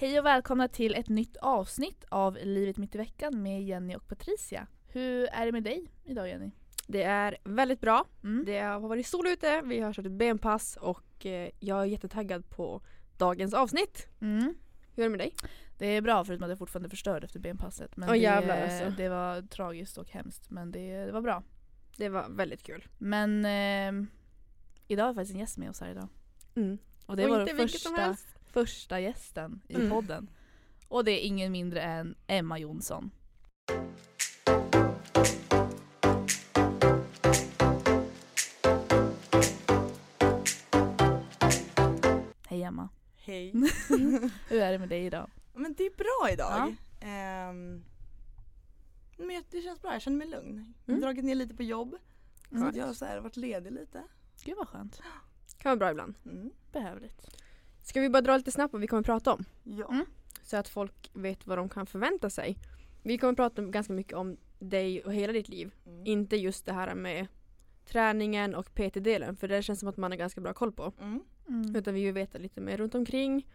Hej och välkomna till ett nytt avsnitt av Livet mitt i veckan med Jenny och Patricia. Hur är det med dig idag Jenny? Det är väldigt bra. Mm. Det har varit sol ute, vi har kört ett benpass och eh, jag är jättetaggad på dagens avsnitt. Mm. Hur är det med dig? Det är bra förutom att jag fortfarande är förstörd efter benpasset. Men jävlar, det, alltså. det var tragiskt och hemskt men det, det var bra. Det var väldigt kul. Men eh, idag har vi faktiskt en gäst med oss här idag. Mm. Och det Och var inte vilket som första, helst. Första gästen i Mm. podden. Och det är ingen mindre än Emma Jonsson. Hej Emma. Hej. Hur är det med dig idag? Men det är bra idag. Ehm, men jag- det känns bra, jag känner mig lugn. Jag har Mm. dragit ner lite på jobb. Mm. jag har så här varit ledig lite. Gud vad skönt. Kan vara bra ibland. Mm. Behövligt. Ska vi bara dra lite snabbt vad vi kommer prata om? Ja. Mm. Så att folk vet vad de kan förvänta sig. Vi kommer prata om ganska mycket om dig och hela ditt liv. Mm. Inte just det här med träningen och PT-delen för det känns som att man har ganska bra koll på. Mm. Mm. Utan vi vill veta lite mer runt omkring.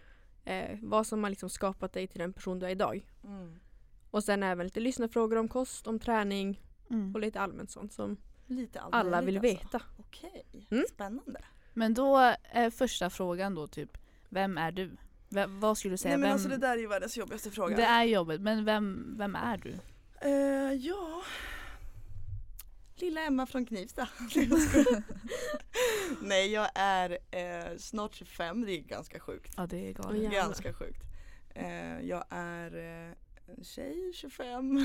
Eh, vad som har liksom skapat dig till den person du är idag. Mm. Och sen även lite lyssnarfrågor om kost, om träning Mm. och lite allmänt sånt som alla vill alltså. veta. Okej, Mm. spännande. Men då är första frågan då typ, vem är du? V- vad skulle du säga? Nej men vem, alltså det där är ju världens jobbigaste fråga. det är jobbigt, men vem, vem är du? Eh, ja. Lilla Emma från Knivsta. Nej, jag är eh, snart 25, det är ganska sjukt. Ja det är galet. Ganska sjukt. Eh, jag är eh, en tjej, 25,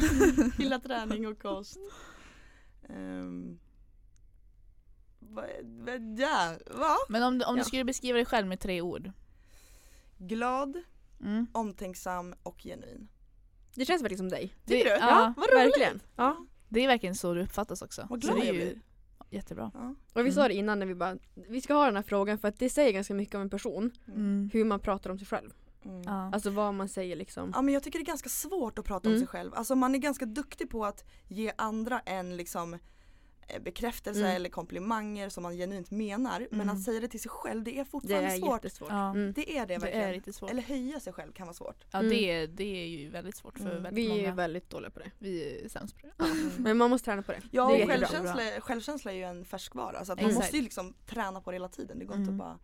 gillar träning och kost. Um, va, va, ja, va? Men om, du- om Ja. du skulle beskriva dig själv med tre ord? Glad, Mm. omtänksam och genuin. Det känns verkligen som dig. Tycker du? ja, vad roligt! verkligen. Ja. Det är verkligen så du uppfattas också. Vad Så glad det är jag ju blir. jättebra. Ja. Och vi sa Mm. det innan när vi bara, vi ska ha den här frågan för att det säger ganska mycket om en person. Mm. Hur man pratar om sig själv. Mm. Ja. Alltså vad man säger liksom. Ja men jag tycker det är ganska svårt att prata om Mm. sig själv. Alltså man är ganska duktig på att ge andra en liksom bekräftelse Mm. eller komplimanger som man genuint menar. Men Mm. att säga det till sig själv det är Det fortfarande är svårt. jättesvårt. Ja. Mm. Det är det Det verkligen. är lite svårt. Eller höja sig själv kan vara svårt. Ja Mm. det, är, det är ju väldigt svårt för Mm. väldigt Vi är många. väldigt dåliga på det. Vi är sämst på det. Men man måste träna på det. Ja det är självkänsla, självkänsla är ju en färskvara så att man måste ju liksom träna på det hela tiden. Det går inte Mm. att bara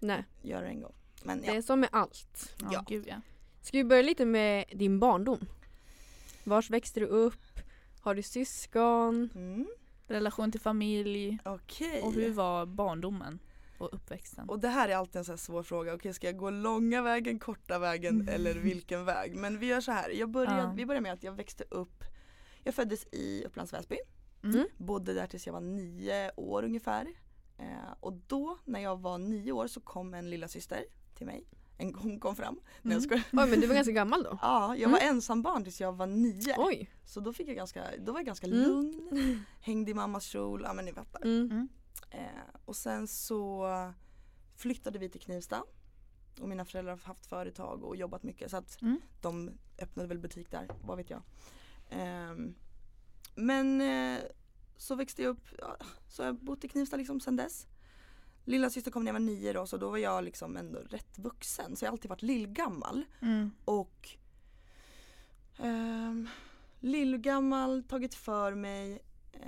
Nej, göra det en gång. Men det ja. är som med allt. Ja, Ja. gud ja. Ska vi börja lite med din barndom? Vars växte du upp? Har du syskon? Mm. Relation till familj. Okej. Och hur var barndomen och uppväxten? Och det här är alltid en sån här svår fråga. Okej ska jag gå långa vägen, korta vägen Mm. eller vilken väg? Men vi gör så här. Jag började, Ja. Vi börjar med att jag växte upp Jag föddes i Upplands Väsby. Mm. Bodde där tills jag var nio år ungefär. Eh, och då när jag var nio år så kom en lilla syster till mig. En, hon kom fram. Nej jag skojar. Oj men du var ganska gammal då? Ja, jag var ensambarn tills jag var nio. Oj! Så då fick jag ganska, då var jag ganska Mm. lugn. Hängde i mammas kjol, ja men ni fattar. Mm. Eh, och sen så flyttade vi till Knivsta. Och mina föräldrar har haft företag och jobbat mycket så att Mm. de öppnade väl butik där, vad vet jag. Ehm, men eh, så växte jag upp, ja, så har jag bott i Knivsta liksom sen dess. Lilla syster kom när jag var nio då så då var jag liksom ändå rätt vuxen så jag har alltid varit lillgammal. Mm. Och um, lillgammal, tagit för mig.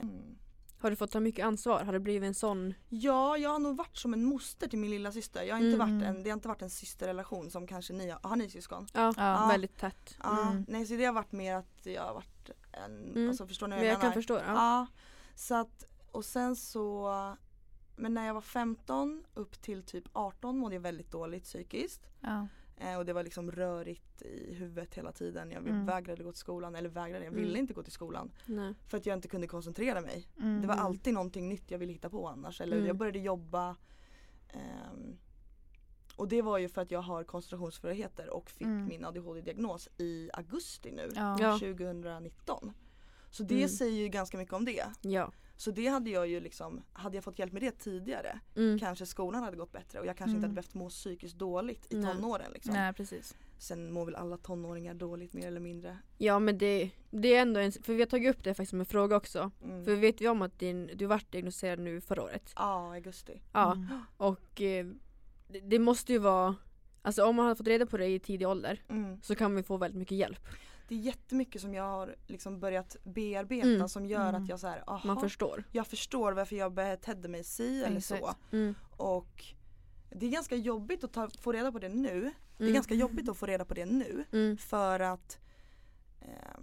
Mm. Har du fått ta mycket ansvar? Har det blivit en sån? Ja, jag har nog varit som en moster till min lilla syster. Jag har inte Mm. varit en, det har inte varit en systerrelation som kanske ni har. Har ni syskon? Ja, Ja. väldigt tätt. Ja, Mm. nej så det har varit mer att jag har varit en, Mm. alltså förstår ni vad Men jag, jag kan förstå. Ja. Ja. Så att, och sen så, men när jag var 15 upp till typ 18 mådde jag väldigt dåligt psykiskt. Ja. Eh, och det var liksom rörigt i huvudet hela tiden. Jag Mm. vägrade gå till skolan, eller vägrade, jag ville Mm. inte gå till skolan. Nej. För att jag inte kunde koncentrera mig. Mm. Det var alltid någonting nytt jag ville hitta på annars. Eller Mm. jag började jobba. ehm, och det var ju för att jag har koncentrationssvårigheter och fick Mm. min ADHD-diagnos i augusti nu. Ja. Ja. 2019. Så det Mm. säger ju ganska mycket om det. Ja. Så det hade jag ju liksom, hade jag fått hjälp med det tidigare Mm. kanske skolan hade gått bättre och jag kanske inte Mm. hade behövt må psykiskt dåligt i Nej. tonåren. Liksom. Nej precis. Sen mår väl alla tonåringar dåligt mer eller mindre. Ja men det, det är ändå en, för vi har tagit upp det faktiskt som en fråga också. Mm. För vet vi om att din, du vart diagnostiserad nu förra året? Ja, augusti. Ja. Mm. Och eh, det, det måste ju vara Alltså om man har fått reda på det i tidig ålder Mm. så kan man få väldigt mycket hjälp. Det är jättemycket som jag har liksom börjat bearbeta Mm. som gör Mm. att jag så här, aha, Man förstår. jag förstår varför jag betedde mig si eller så. Mm. Och det är ganska jobbigt att ta, få reda på det nu. Det är Mm. ganska jobbigt att få reda på det nu. Mm. För att eh,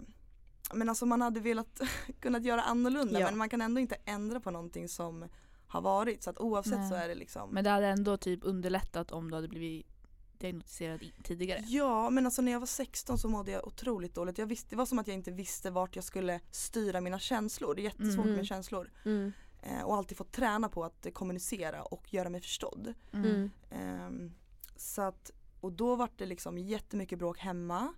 men alltså man hade velat kunnat göra annorlunda Ja. men man kan ändå inte ändra på någonting som har varit. Så att oavsett Nej. så är det liksom Men det hade ändå typ underlättat om du hade blivit diagnostiserad tidigare. Ja men alltså när jag var 16 så mådde jag otroligt dåligt. Jag visste, det var som att jag inte visste vart jag skulle styra mina känslor. Det är jättesvårt Mm. med känslor. Mm. Eh, och alltid fått träna på att eh, kommunicera och göra mig förstådd. Mm. Ehm, så att, och då var det liksom jättemycket bråk hemma.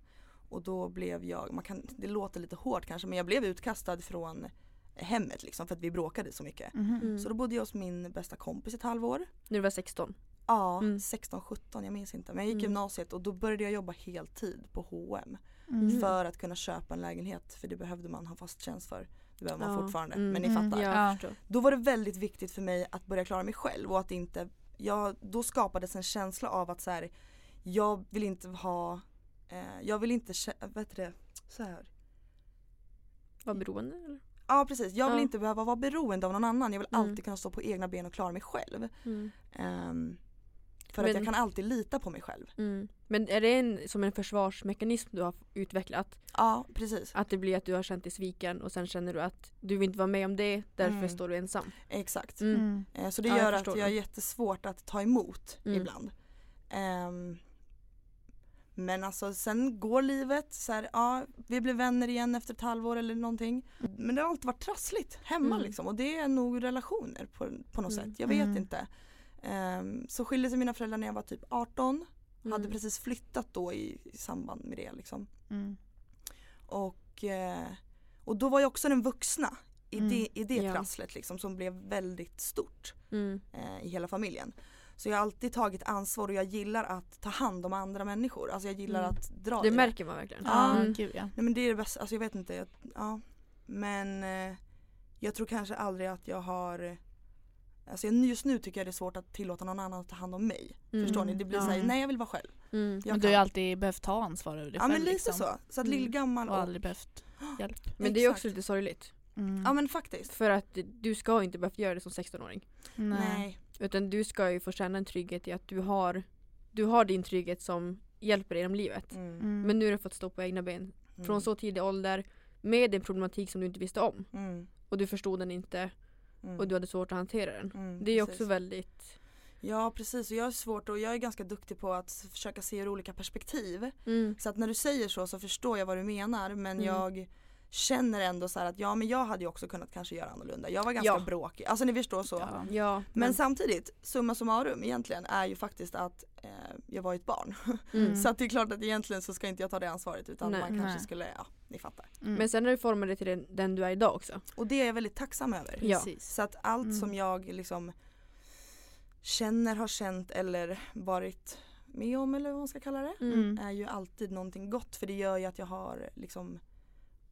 Och då blev jag, man kan, det låter lite hårt kanske men jag blev utkastad från hemmet liksom för att vi bråkade så mycket. Mhm. Mm. Så då bodde jag hos min bästa kompis ett halvår. När du var 16. Ja, Mm. 16-17 jag minns inte. Men jag gick Mm. gymnasiet och då började jag jobba heltid på H&M Mm. För att kunna köpa en lägenhet för det behövde man ha fast tjänst för. Det behöver man Ja. fortfarande Mm. men ni Mm, fattar. Ja. Då var det väldigt viktigt för mig att börja klara mig själv och att inte, jag, då skapades en känsla av att så här, jag vill inte ha, eh, jag vill inte, vad heter det, så här. Var beroende eller? Ja precis, jag vill Ja. inte behöva vara beroende av någon annan. Jag vill Mm. alltid kunna stå på egna ben och klara mig själv. Mm. För Men- att jag kan alltid lita på mig själv. Mm. Men är det en, som en försvarsmekanism du har utvecklat? Ja precis, Att det blir att du har känt dig sviken och sen känner du att du vill inte vara med om det, därför Mm. står du ensam. exakt. Mm. Mm. Eh, Så det Ja, jag gör att jag är det. jättesvårt att ta emot Mm. ibland. Ehm, men alltså sen går livet, så här, ja, vi blev vänner igen efter ett halvår eller någonting. Men det har alltid varit trassligt hemma Mm. liksom och det är nog relationer på, på något Mm. sätt. Jag vet Mm. inte. Ehm, så skilde sig mina föräldrar när jag var typ 18. Mm. Hade precis flyttat då i, i samband med det liksom. Mm. Och, eh, och då var jag också den vuxna i Mm. det, i det Ja. trasslet liksom som blev väldigt stort Mm. eh, i hela familjen. Så jag har alltid tagit ansvar och jag gillar att ta hand om andra människor. Alltså jag gillar Mm. att dra Det i märker man verkligen. Ja. Mm. gud ja. Nej men det är det bästa, alltså jag vet inte. Jag, ja. Men eh, jag tror kanske aldrig att jag har Alltså just nu tycker jag det är svårt att tillåta någon annan att ta hand om mig. Mm. Förstår ni? Det blir Ja. såhär, nej jag vill vara själv. Mm. Men du har ju alltid behövt ta ansvar över dig Ja själv men lite liksom. så. Så att Mm. lillgammal Och och, aldrig behövt hjälp. Men det är också lite sorgligt. Mm. Ja men faktiskt. För att du ska inte behöva göra det som 16-åring. Nej. Utan du ska ju få känna en trygghet i att du har, du har din trygghet som hjälper dig genom livet. Mm. Mm. Men nu har du fått stå på egna ben Mm. från så tidig ålder med en problematik som du inte visste om. Mm. Och du förstod den inte Mm. och du hade svårt att hantera den. Mm, Det är precis. också väldigt Ja precis och jag är svårt och jag är ganska duktig på att försöka se ur olika perspektiv. mm. Så att när du säger så så förstår jag vad du menar men Mm. jag känner ändå så här att ja men jag hade ju också kunnat kanske göra annorlunda. Jag var ganska Ja. bråkig, alltså ni förstår så. Ja. Ja, Men men, samtidigt, summa summarum egentligen är ju faktiskt att eh, jag var ett barn. mm. Så att det är klart att egentligen så ska inte jag ta det ansvaret utan Nej. man kanske Nej. skulle, ja ni fattar. Mm. men sen har du format dig till den, den du är idag också. Och det är jag väldigt tacksam över. Ja. Precis. Så att allt Mm. som jag liksom känner, har känt eller varit med om eller vad man ska kalla det Mm. är ju alltid någonting gott för det gör ju att jag har liksom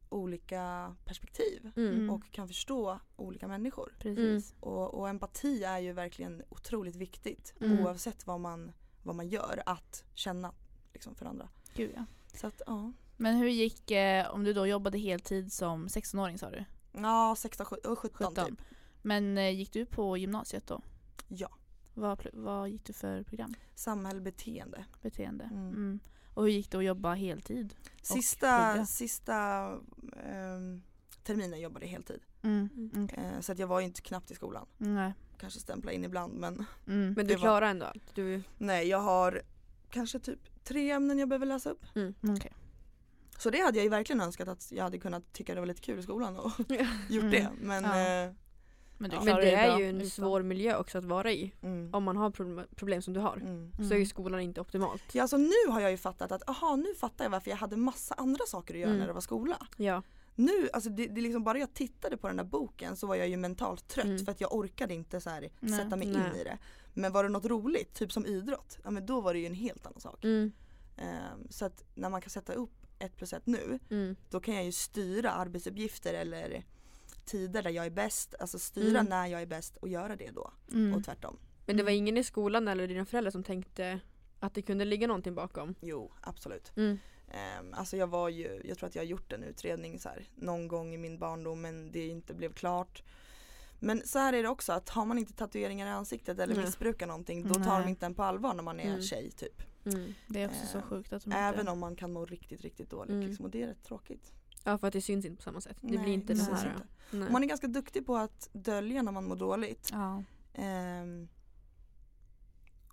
olika perspektiv Mm. Mm. och kan förstå olika människor. Precis. Och, och empati är ju verkligen otroligt viktigt Mm. oavsett vad man, vad man gör att känna liksom, för andra. Gud ja. Så att ja, Men hur gick, eh, om du då jobbade heltid som 16-åring sa du? ja 16, 17, 17 17. typ. Men eh, gick du på gymnasiet då? Ja, Vad, vad gick du för program? samhällsbeteende. Beteende? Mm. Mm. Och hur gick det att jobba heltid? Sista, sista ehm, terminen jobbade jag heltid. Mm. Mm. okej. Eh, så att jag var ju inte knappt i skolan. Nej. Kanske stämpla in ibland men Mm. Men du var- klarar ändå allt. Du, nej jag har kanske typ tre ämnen jag behöver läsa upp. Okej. Så det hade jag ju verkligen önskat att jag hade kunnat tycka det var lite kul i skolan och gjort Mm. det. Men Ja. eh, Men, du Ja. men det är bra ju en utan. svår miljö också att vara i. mm, Om man har problem, problem som du har. mm. Så är ju skolan inte optimalt. Ja alltså nu har jag ju fattat att aha nu fattar jag varför jag hade massa andra saker att göra Mm. när det var skola. Ja. Nu, alltså det, det är liksom bara jag tittade på den där boken så var jag ju mentalt trött Mm. för att jag orkade inte så här Nej. sätta mig Nej. in i det. Men var det något roligt, typ som idrott, ja men då var det ju en helt annan sak. Mm. Ehm, så att när man kan sätta upp ett plus ett nu, Mm. då kan jag ju styra arbetsuppgifter eller tider där jag är bäst, alltså styra Mm. när jag är bäst och göra det då Mm. och tvärtom. Men det var Mm. ingen i skolan eller dina föräldrar som tänkte att det kunde ligga någonting bakom? Jo, absolut. Mm. Um, alltså jag var ju, jag tror att jag har gjort en utredning så här, någon gång i min barndom men det inte blev klart. Men så här är det också att har man inte tatueringar i ansiktet eller Nej. missbrukar någonting då tar Nej. de inte en på allvar när man är Mm. tjej typ. Mm. Det är också så Eh, sjukt att de Även inte... om man kan må riktigt riktigt dåligt Mm. liksom, och det är rätt tråkigt. Ja för att det syns inte på samma sätt. Det Nej, blir inte det syns här. inte. Man är ganska duktig på att dölja när man mår dåligt. Ja. ehm,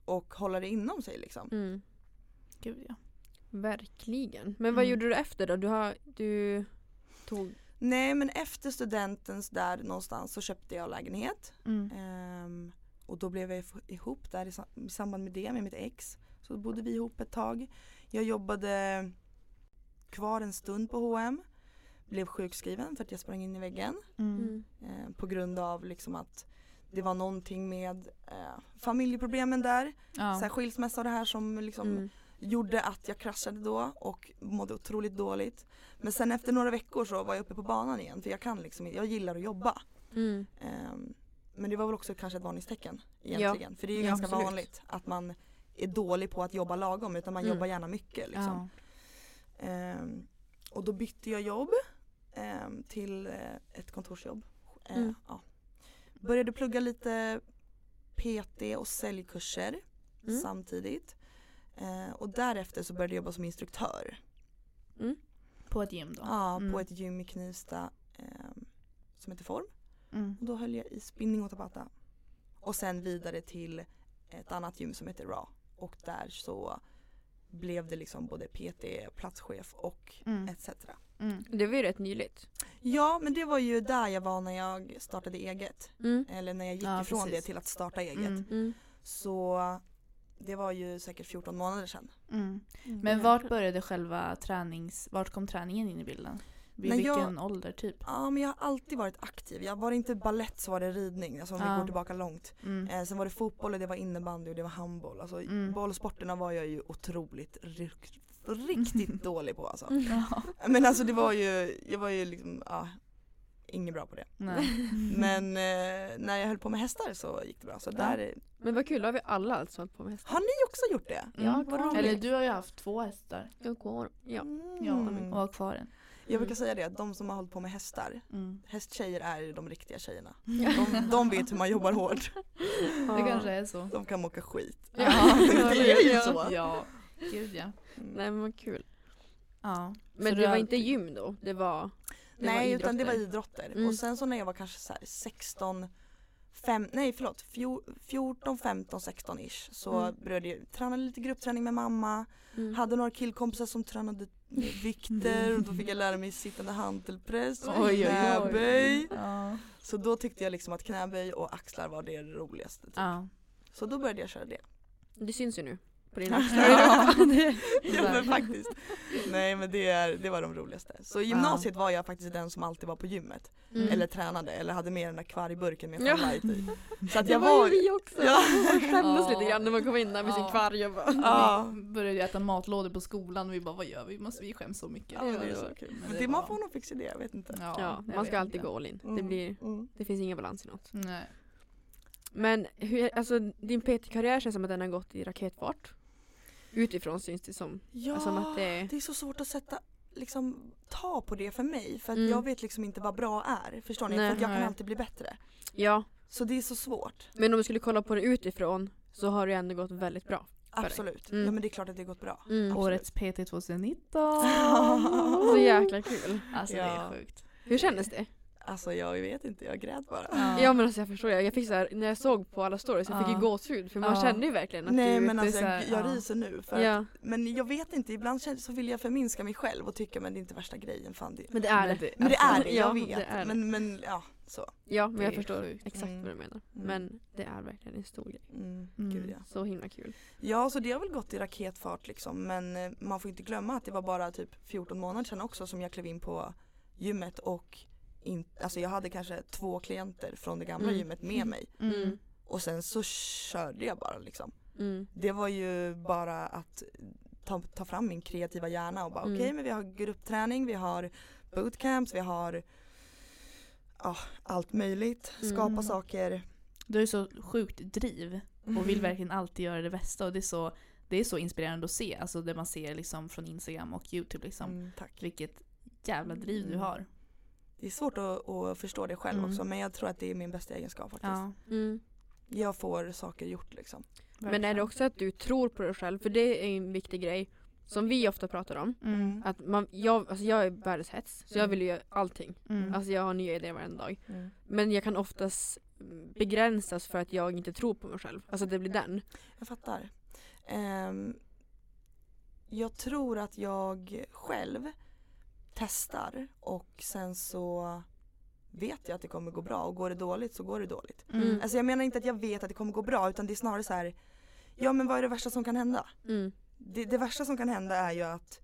och hålla det inom sig liksom. Mm. Gud ja. Verkligen. Men vad Mm. gjorde du efter då? Du, har, du tog... Nej men efter studentens där någonstans så köpte jag lägenhet. Mm. Ehm, och då blev jag ihop där i samband med det med mitt ex. Så då bodde vi ihop ett tag. Jag jobbade kvar en stund på H&M Blev sjukskriven för att jag sprang in i väggen. Mm. Mm. Eh, på grund av liksom att det var någonting med eh, familjeproblemen där. Så här Ja. skilsmässa och det här som liksom Mm. gjorde att jag kraschade då och mådde otroligt dåligt. Men sen efter några veckor så var jag uppe på banan igen för jag kan liksom jag gillar att jobba. Mm. Ehm, men det var väl också kanske ett varningstecken egentligen. För det är ju Ja, ganska absolut. vanligt att man är dålig på att jobba lagom utan man Mm. jobbar gärna mycket. Liksom. Ja. Ehm, och då bytte jag jobb till eh, ett kontorsjobb. Eh, Mm. ja. Började plugga lite PT och säljkurser Mm. samtidigt. Eh, och därefter så började jag jobba som instruktör. Mm. På ett gym då? Ja, Mm. på ett gym i Knivsta ehm, som heter Form. Mm. Och då höll jag i spinning och tabata. Och sen vidare till ett annat gym som heter Raw. Och där så blev det liksom både PT, platschef och Mm. etc. Mm. Det var ju rätt nyligt. Ja men det var ju där jag var när jag startade eget. Mm. Eller när jag gick Ja, ifrån precis. det till att starta eget. Mm. Mm. Så det var ju säkert 14 månader sedan. Mm. Men vart började själva tränings... Vart kom träningen in i bilden? Vid jag- vilken ålder typ? Ja men jag har alltid varit aktiv. Jag var det inte ballett så var det ridning. Alltså om vi Ja. går tillbaka långt. Mm. Eh, sen var det fotboll och det var innebandy och det var handboll. Alltså Mm. bollsporterna var jag ju otroligt rikt, riktigt dålig på alltså. Ja. Men alltså det var ju, jag var ju liksom, ja, inget bra på det. Nej. Men eh, när jag höll på med hästar så gick det bra. Så Ja. där, Men vad kul, då har vi alla alltså hållit på med hästar. har ni också gjort det? Mm. roligt. Eller du har ju haft två hästar Jag går. Ja. ja, Mm. och har kvar en. Jag brukar säga det att de som har hållit på med hästar, Mm. hästtjejer är de riktiga tjejerna. De, de vet hur man jobbar hårt. Det kanske är så. De kan åka skit. Ja, det är ju så. Ja, gud ja. Mm. Nej men vad kul. ja. Men Så det var har inte gym då? Det var det Nej var utan det var idrotter. idrotter. Mm. Och sen så när jag var kanske så här 16, fem, nej förlåt, fjor- 14, 15, 16 ish så Mm. började jag träna lite gruppträning med mamma. Mm. Hade några killkompisar som tränade vikter och då fick jag lära mig sittande hantelpress och Oj, oj, oj. knäböj. Ja. Så då tyckte jag liksom att knäböj och axlar var det roligaste. Typ. ja. Så då började jag köra det. Det syns ju nu på din Ja. axlar. Ja men faktiskt. Nej men det, är, det var de roligaste. Så i gymnasiet var jag faktiskt den som alltid var på gymmet. Mm. Eller tränade eller hade med den där kvargburken med Ja. Light i. Så att det jag var var ju vi också. Ja. Man skämdes Ja. lite grann när man kom in där med sin Ja. kvarg och bara Ja. Vi började äta matlådor på skolan och vi bara vad gör vi? Måste vi skäms så mycket? Ja, det är det så kul. Men det det, man får nog fixa det, jag vet inte. Ja, Ja, man ska alltid gå all in. Det, Mm, blir, mm. det finns ingen balans i något. Nej. Men hur, alltså, din PT-karriär känns som att den har gått i raketfart. Utifrån syns det som. Ja, Som att det- det är så svårt att sätta, liksom ta på det för mig för att Mm. jag vet liksom inte vad bra är. Förstår ni? Nej. för att jag kan alltid bli bättre. Ja, Så det är så svårt. men om du skulle kolla på det utifrån så har det ändå gått väldigt bra. Absolut. Mm. Ja men det är klart att det har gått bra. Mm. Årets PT 2019. Så jäkla kul. Alltså det Ja. är sjukt. Hur kändes det? Alltså jag vet inte, jag grät bara. Ja. Ja men alltså jag förstår, jag, jag fick så här, när jag såg på alla stories, jag fick Ja. ju gåshud för man Ja. kände ju verkligen att Nej du... men alltså så här, jag, jag ja. ryser nu för att, ja. Men jag vet inte, ibland så vill jag förminska mig själv och tycka men det är inte värsta grejen. Fan det. Men det är Men det. Men det alltså, är det, jag Ja, vet. det är det. Men, men ja, så. Ja men Det jag förstår sjukt. exakt Mm. vad du menar. Mm. Men det är verkligen en stor grej. Mm, Mm. Gud ja. Så himla kul. Ja så det har väl gått i raketfart liksom men eh, man får inte glömma att det var bara typ 14 månader sedan också som jag klev in på gymmet och in, alltså jag hade kanske två klienter från det gamla Mm. gymmet med mig Mm. och sen så körde jag bara liksom. Mm. Det var ju bara att ta, ta fram min kreativa hjärna och bara Mm. okej men vi har gruppträning, vi har bootcamps, vi har ja, allt möjligt, skapa Mm. saker. Du har ju så sjukt driv och vill verkligen alltid göra det bästa och det är så det är så inspirerande att se, alltså det man ser liksom från Instagram och Youtube liksom. Mm. Vilket jävla driv du Mm. har. Det är svårt att, att förstå det själv Mm. också men jag tror att det är min bästa egenskap faktiskt. Ja, Mm. Jag får saker gjort liksom. Men är det också att du tror på dig själv? För det är en viktig grej som vi ofta pratar om. Mm. Att man, jag, alltså jag är världens hets, så jag Mm. vill ju göra allting. Mm. Alltså jag har nya idéer varenda dag. Mm. Men jag kan oftast begränsas för att jag inte tror på mig själv. Alltså det blir den. Jag fattar. Ehm, jag tror att jag själv testar och sen så vet jag att det kommer gå bra och går det dåligt så går det dåligt. Mm. Alltså jag menar inte att jag vet att det kommer gå bra utan det är snarare så här. Ja men vad är det värsta som kan hända? Mm. Det, det värsta som kan hända är ju att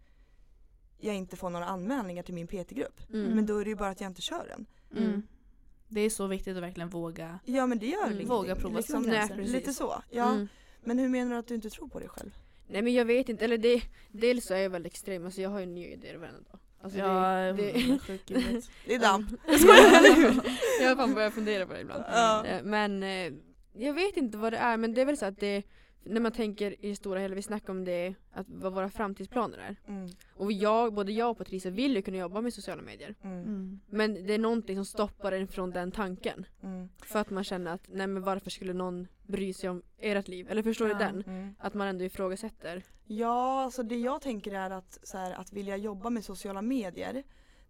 jag inte får några anmälningar till min PT-grupp. Mm. Men då är det ju bara att jag inte kör den. Mm. Det är så viktigt att verkligen våga. Ja men det gör Mm. Våga prova liksom, sina Nej. Lite så. Ja. Mm. Men hur menar du att du inte tror på dig själv? Nej men jag vet inte, eller det, dels så är jag väldigt extrem, alltså jag har ju nya idéer varenda dag. Alltså ja, det, det, sjuk. Det är damp. jag har fan börjat fundera på det ibland. Ja. Eh, Men eh, jag vet inte vad det är, men det är väl så att det när man tänker i det stora hela, vi snackar om det, att vad våra framtidsplaner är. Mm. Och jag, både jag och Patricia vill ju kunna jobba med sociala medier. Mm. Mm. Men det är någonting som stoppar en från den tanken. Mm. För att man känner att, nej men varför skulle någon bry sig om ert liv? Eller förstår Ja. du den? Mm. Att man ändå ifrågasätter. Ja, alltså det jag tänker är att, så här, att vilja jobba med sociala medier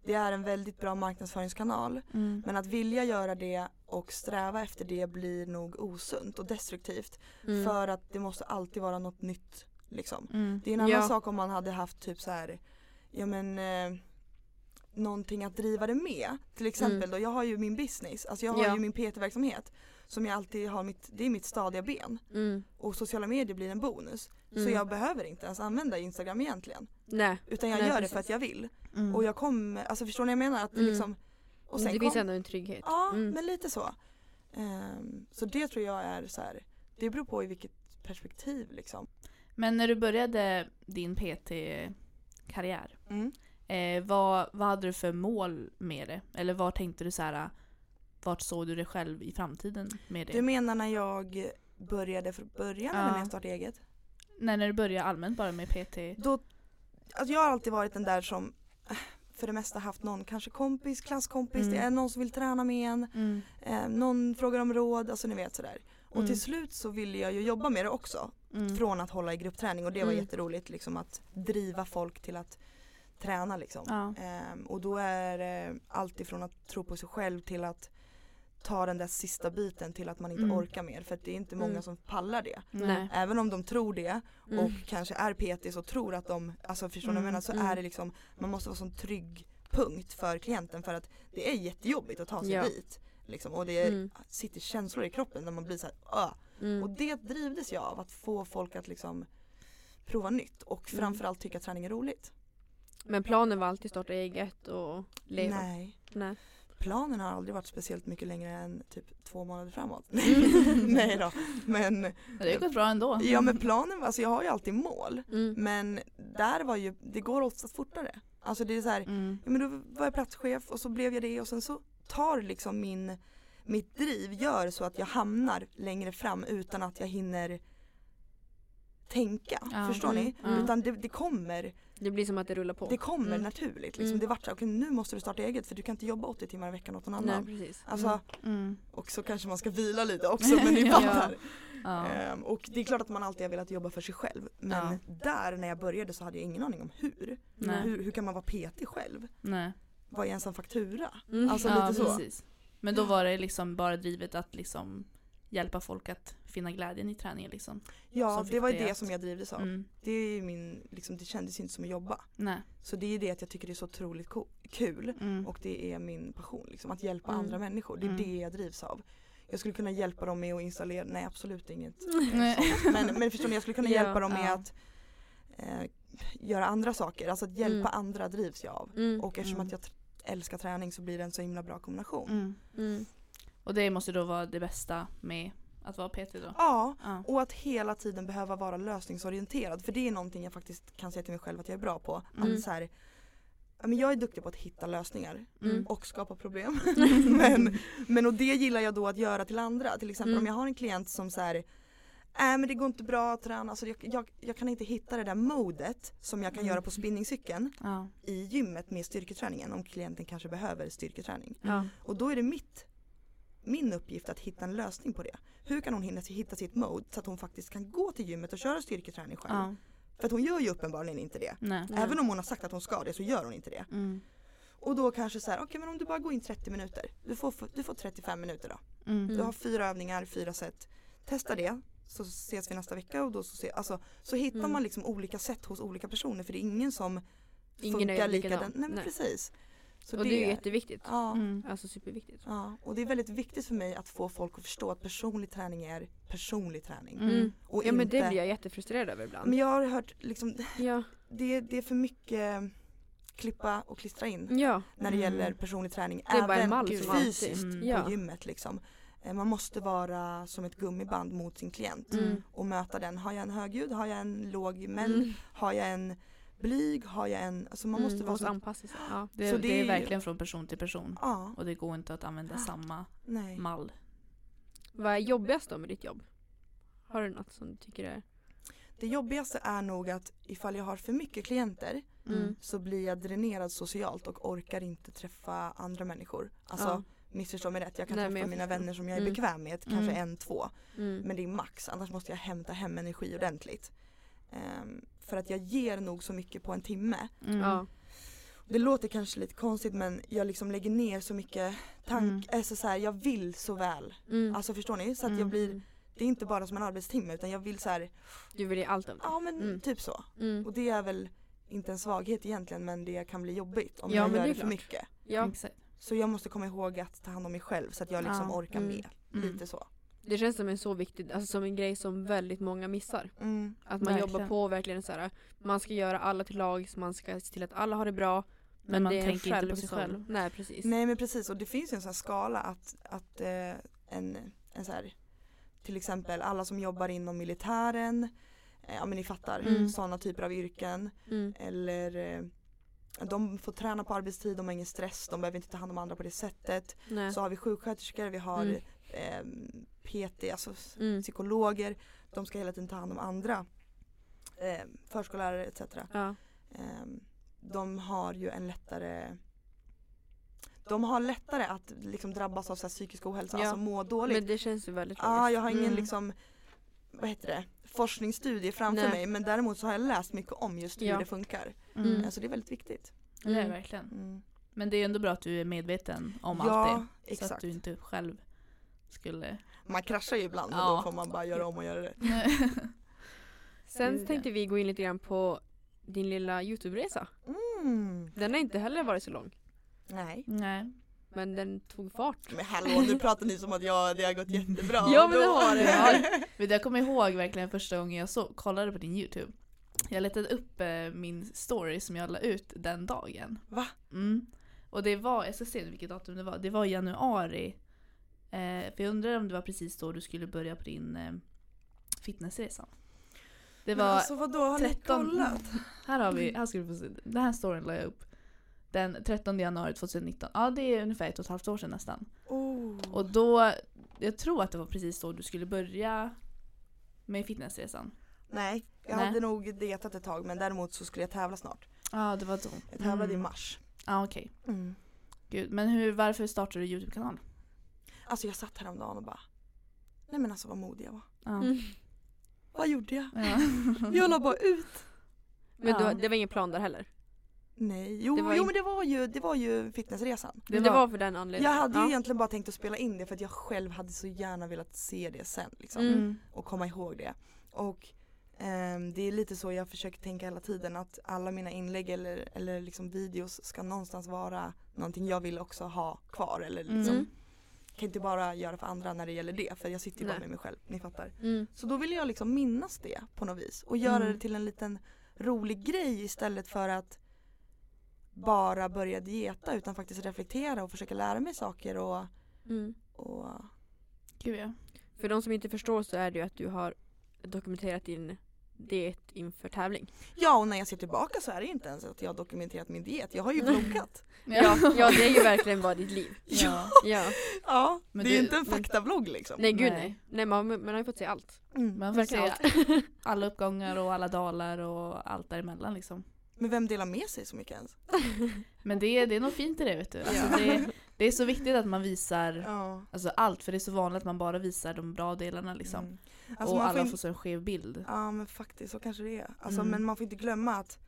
det är en väldigt bra marknadsföringskanal. Mm. Men att vilja göra det och sträva efter det blir nog osunt och destruktivt. Mm. För att det måste alltid vara något nytt. Liksom. Mm. Det är en annan Ja. sak om man hade haft typ så här, ja men eh, någonting att driva det med. Till exempel Mm. då, jag har ju min business, alltså jag har Ja. ju min PT-verksamhet. Som jag alltid har mitt, det är mitt stadiga ben. Mm. Och sociala medier blir en bonus. Så Mm. jag behöver inte ens använda Instagram egentligen. Nej. Utan jag Nej, gör det precis. för att jag vill. Mm. Och jag kommer, alltså förstår ni vad jag menar? Att det Mm. liksom, och sen det finns kom, ändå en trygghet. Ja, Mm. men lite så. Ehm, så det tror jag är så här. det beror på i vilket perspektiv liksom. Men när du började din PT-karriär, Mm. eh, vad, vad hade du för mål med det? Eller vad tänkte du så här, vart såg du dig själv i framtiden med det? Du menar när jag började från början eller Ja. när jag startade eget? Nej, när du började allmänt bara med PT? Då, alltså jag har alltid varit den där som för det mesta haft någon kanske kompis, klasskompis, Mm. det är någon som vill träna med en, Mm. eh, någon frågar om råd, alltså ni vet sådär. Och Mm. till slut så ville jag ju jobba med det också. Mm. Från att hålla i gruppträning och det var Mm. jätteroligt liksom att driva folk till att träna liksom. Ja. Ehm, och då är det allt ifrån att tro på sig själv till att ta den där sista biten till att man inte Mm. orkar mer för att det är inte många Mm. som pallar det. Nej. Även om de tror det Mm. och kanske är PTs och tror att de, alltså förstår ni Mm, menar så mm. är det liksom, man måste vara sån trygg punkt för klienten för att det är jättejobbigt att ta sig Ja. dit. Liksom, och det är, Mm. sitter känslor i kroppen när man blir så här, "Åh." Mm. Och det drivdes jag av att få folk att liksom prova nytt och Mm. framförallt tycka att träning är roligt. Men planen var alltid starta eget och leva. Nej. Nej. Planen har aldrig varit speciellt mycket längre än typ två månader framåt. Mm. Nej då. Men, Men det har gått bra ändå. ja men planen, alltså jag har ju alltid mål. Mm. Men där var ju, det går oftast fortare. Alltså det är så här, Mm. ja, men då var jag platschef och så blev jag det och sen så tar liksom min, mitt driv gör så att jag hamnar längre fram utan att jag hinner tänka. Ja. Förstår Mm. ni? Ja. Utan det, det kommer, Det blir som att det rullar på. det kommer Mm. naturligt. Liksom. Mm. Det vart så okej nu måste du starta eget för du kan inte jobba 80 timmar i veckan åt någon Nej annan. precis. Alltså, Mm. och så kanske man ska vila lite också men ni Ja. fattar. Ja. Ehm, och det är klart att man alltid har velat jobba för sig själv. Men Ja. där när jag började så hade jag ingen aning om hur. Nej. Hur, hur kan man vara PT själv? Nej. Vad är ens en faktura? Mm. Alltså ja, lite så. precis. Men då var det liksom bara drivet att liksom hjälpa folk att finna glädjen i träningen liksom. Ja, det var ju det att- som jag drivdes av. Mm. Det är ju min, liksom, det kändes inte som att jobba. Nej. Så det är det att jag tycker det är så otroligt kul. Mm. Och det är min passion, liksom, att hjälpa Mm. andra människor. Det är Mm. det jag drivs av. Jag skulle kunna hjälpa dem med att installera, nej absolut inget sånt. Men, men förstår ni, jag skulle kunna Ja, hjälpa dem med ja. att eh, göra andra saker. Alltså att hjälpa Mm. andra drivs jag av. Mm. Och eftersom Mm. att jag älskar träning så blir det en så himla bra kombination. Och det måste då vara det bästa med att vara PT då? Ja, Ja. och att hela tiden behöva vara lösningsorienterad. För det är någonting jag faktiskt kan säga till mig själv att jag är bra på. Mm. Att så här, men jag är duktig på att hitta lösningar Mm. och skapa problem. men, men och det gillar jag då att göra till andra. Till exempel Mm. om jag har en klient som så här, Nej men det går inte bra att träna, alltså jag, jag, jag kan inte hitta det där modet som jag kan Mm. göra på spinningcykeln Ja. i gymmet med styrketräningen om klienten kanske behöver styrketräning. Ja. Och då är det mitt, min uppgift att hitta en lösning på det. Hur kan hon hinna hitta sitt mode så att hon faktiskt kan gå till gymmet och köra styrketräning själv? ja. För att hon gör ju uppenbarligen inte det. Nej. Även om hon har sagt att hon ska det så gör hon inte det. Mm. Och då kanske så här, okej men om du bara går in 30 minuter. Du får, du får 35 minuter då. Mm. Du har fyra övningar, fyra set. Testa det. Så ses vi nästa vecka och då så, se, alltså, så hittar Mm. man liksom olika sätt hos olika personer för det är ingen som Ingen funkar likadan. likadant. Nej men Nej. precis. Så och det är ju jätteviktigt. ja, Mm. Alltså superviktigt. ja, och det är väldigt viktigt för mig att få folk att förstå att personlig träning är personlig träning. Mm. Mm. Och Ja men inte, det blir jag jättefrustrerad över ibland. Men jag har hört liksom, Ja. det, det är för mycket klippa och klistra in ja. när det Mm. gäller personlig träning. Det är bara en även mall som fysiskt alltid. på Ja. gymmet liksom. Eh, Man måste vara som ett gummiband mot sin klient Mm. och möta den. Har jag en högljudd? Har jag en låg men? Mm. Har jag en blyg? Har jag en, alltså man måste mm. vara måste som, anpassa sig. Ja. Det, Så det, det är verkligen från person till person. ja, Och det går inte att använda samma nej. mall. Vad är jobbigast då med ditt jobb? Har du något som du tycker är... Det jobbigaste är nog att ifall jag har för mycket klienter Mm. så blir jag dränerad socialt och orkar inte träffa andra människor. Alltså Ja. missförstå mig rätt, jag kan Nej, träffa jag mina vänner som jag är Mm. bekväm med, kanske Mm. en, två. Mm. Men det är max, annars måste jag hämta hem energi ordentligt. Ehm, för att jag ger nog så mycket på en timme. Mm. Ja. Det låter kanske lite konstigt men jag liksom lägger ner så mycket tank, Mm. alltså så här, jag vill så väl. Mm. Alltså förstår ni? Så att jag Mm. blir, det är inte bara som en arbetstimme utan jag vill så här, Du vill ge allt av det. ja men Mm. typ så. Mm. Och det är väl inte en svaghet egentligen men det kan bli jobbigt om Ja, jag gör det det för klart. mycket. Ja. Exakt. Så jag måste komma ihåg att ta hand om mig själv så att jag liksom Ja. orkar Mm. med. Mm. Lite så. Det känns som en så viktig, alltså som en grej som väldigt många missar. Mm. Att man Verkligen. jobbar på verkligen så här. man ska göra alla till lags, man ska se till att alla har det bra. Men man det är en tänker inte på sig som- själv. Nej precis. Nej men precis och det finns ju en sån här skala att, att eh, en, en så här till exempel alla som jobbar inom militären, eh, ja men ni fattar, Mm. sådana typer av yrken Mm. eller eh, de får träna på arbetstid, de har ingen stress, de behöver inte ta hand om andra på det sättet. Nej. Så har vi sjuksköterskor, vi har Mm. eh, PT, alltså Mm. psykologer, de ska hela tiden ta hand om andra. Eh, förskollärare etc. Ja. Eh, de har ju en lättare de har lättare att liksom drabbas av så här psykisk ohälsa, Ja. alltså må dåligt. Men det känns ju väldigt Ja, logiskt. jag har ingen Mm. liksom, vad heter det, forskningsstudie framför Nej. mig men däremot så har jag läst mycket om just hur Ja. det funkar. Mm. Alltså det är väldigt viktigt. Det är det Mm. verkligen. Mm. Men det är ändå bra att du är medveten om ja, allt det. Så exakt. att du inte själv skulle... Man kraschar ju ibland och Ja. då får man bara göra om och göra rätt. Sen tänkte vi gå in lite grann på din lilla Youtube-resa. Mm. Den har inte heller varit så lång. Nej. Nej. Men den tog fart. Men hallå nu pratar ni som att jag, det har gått jättebra. Ja, men det har det. Ja. Men jag kommer ihåg verkligen första gången jag så, kollade på din YouTube. Jag letade upp eh, min story som jag la ut den dagen. Va? Mm. Och det var, jag ska se vilket datum det var, det var januari. Eh, för jag undrar om det var precis då du skulle börja på din eh, fitnessresa. Det Men var, alltså vadå, har ni 13 kollat? här har vi, här ska du få se, den här storyn la jag upp. Den 13 januari 2019, ja det är ungefär ett och ett halvt år sedan nästan. Oh. Och då, jag tror att det var precis då du skulle börja med fitnessresan. Nej, jag Nej. hade nog dietat ett tag men däremot så skulle jag tävla snart. Ja, det var då. Jag tävlade i Mm. mars. Ja, okej. Mm. Gud, men hur, varför startade du YouTube-kanal? Alltså jag satt häromdagen och bara Nej men alltså vad modig jag var. Ja. Mm. Vad gjorde jag? Ja. Jag la bara ut. Men Ja. du, det var ingen plan där heller? Nej, jo, Det var jo in- men det var ju, det var ju fitnessresan. Det, var, för den anledningen? Jag hade ju ja. egentligen bara tänkt att spela in det för att jag själv hade så gärna velat se det sen liksom. Mm. Mm. Och komma ihåg det. Och ehm, det är lite så jag försöker tänka hela tiden att alla mina inlägg eller, eller liksom videos ska någonstans vara någonting jag vill också ha kvar eller liksom Mm. kan inte bara göra för andra när det gäller det för jag sitter ju bara med mig själv, ni fattar. Mm. Så då vill jag liksom minnas det på något vis och göra Mm. det till en liten rolig grej istället för att bara börja dieta utan faktiskt reflektera och försöka lära mig saker och, Mm. och Gud ja. För de som inte förstår så är det ju att du har dokumenterat din diet inför tävling. Ja och när jag ser tillbaka så är det inte ens att jag har dokumenterat min diet. Jag har ju vloggat. Ja, ja det är ju verkligen bara ditt liv. ja. Ja. Ja, Men det är du- inte en faktablogg liksom. Nej gud Nej. nej. Man, man har ju fått se allt. Mm. Man får se Verkligen alla uppgångar och alla dalar och allt däremellan liksom. Men vem delar med sig så mycket ens? Men det, är- det är nog fint i det vet du. Alltså, Ja. det, det är så viktigt att man visar Ja. alltså, allt för det är så vanligt att man bara visar de bra delarna liksom. Mm. Alltså och man alla får får så en skev bild. Ja men faktiskt så kanske det är. Alltså, Mm. Men man får inte glömma att,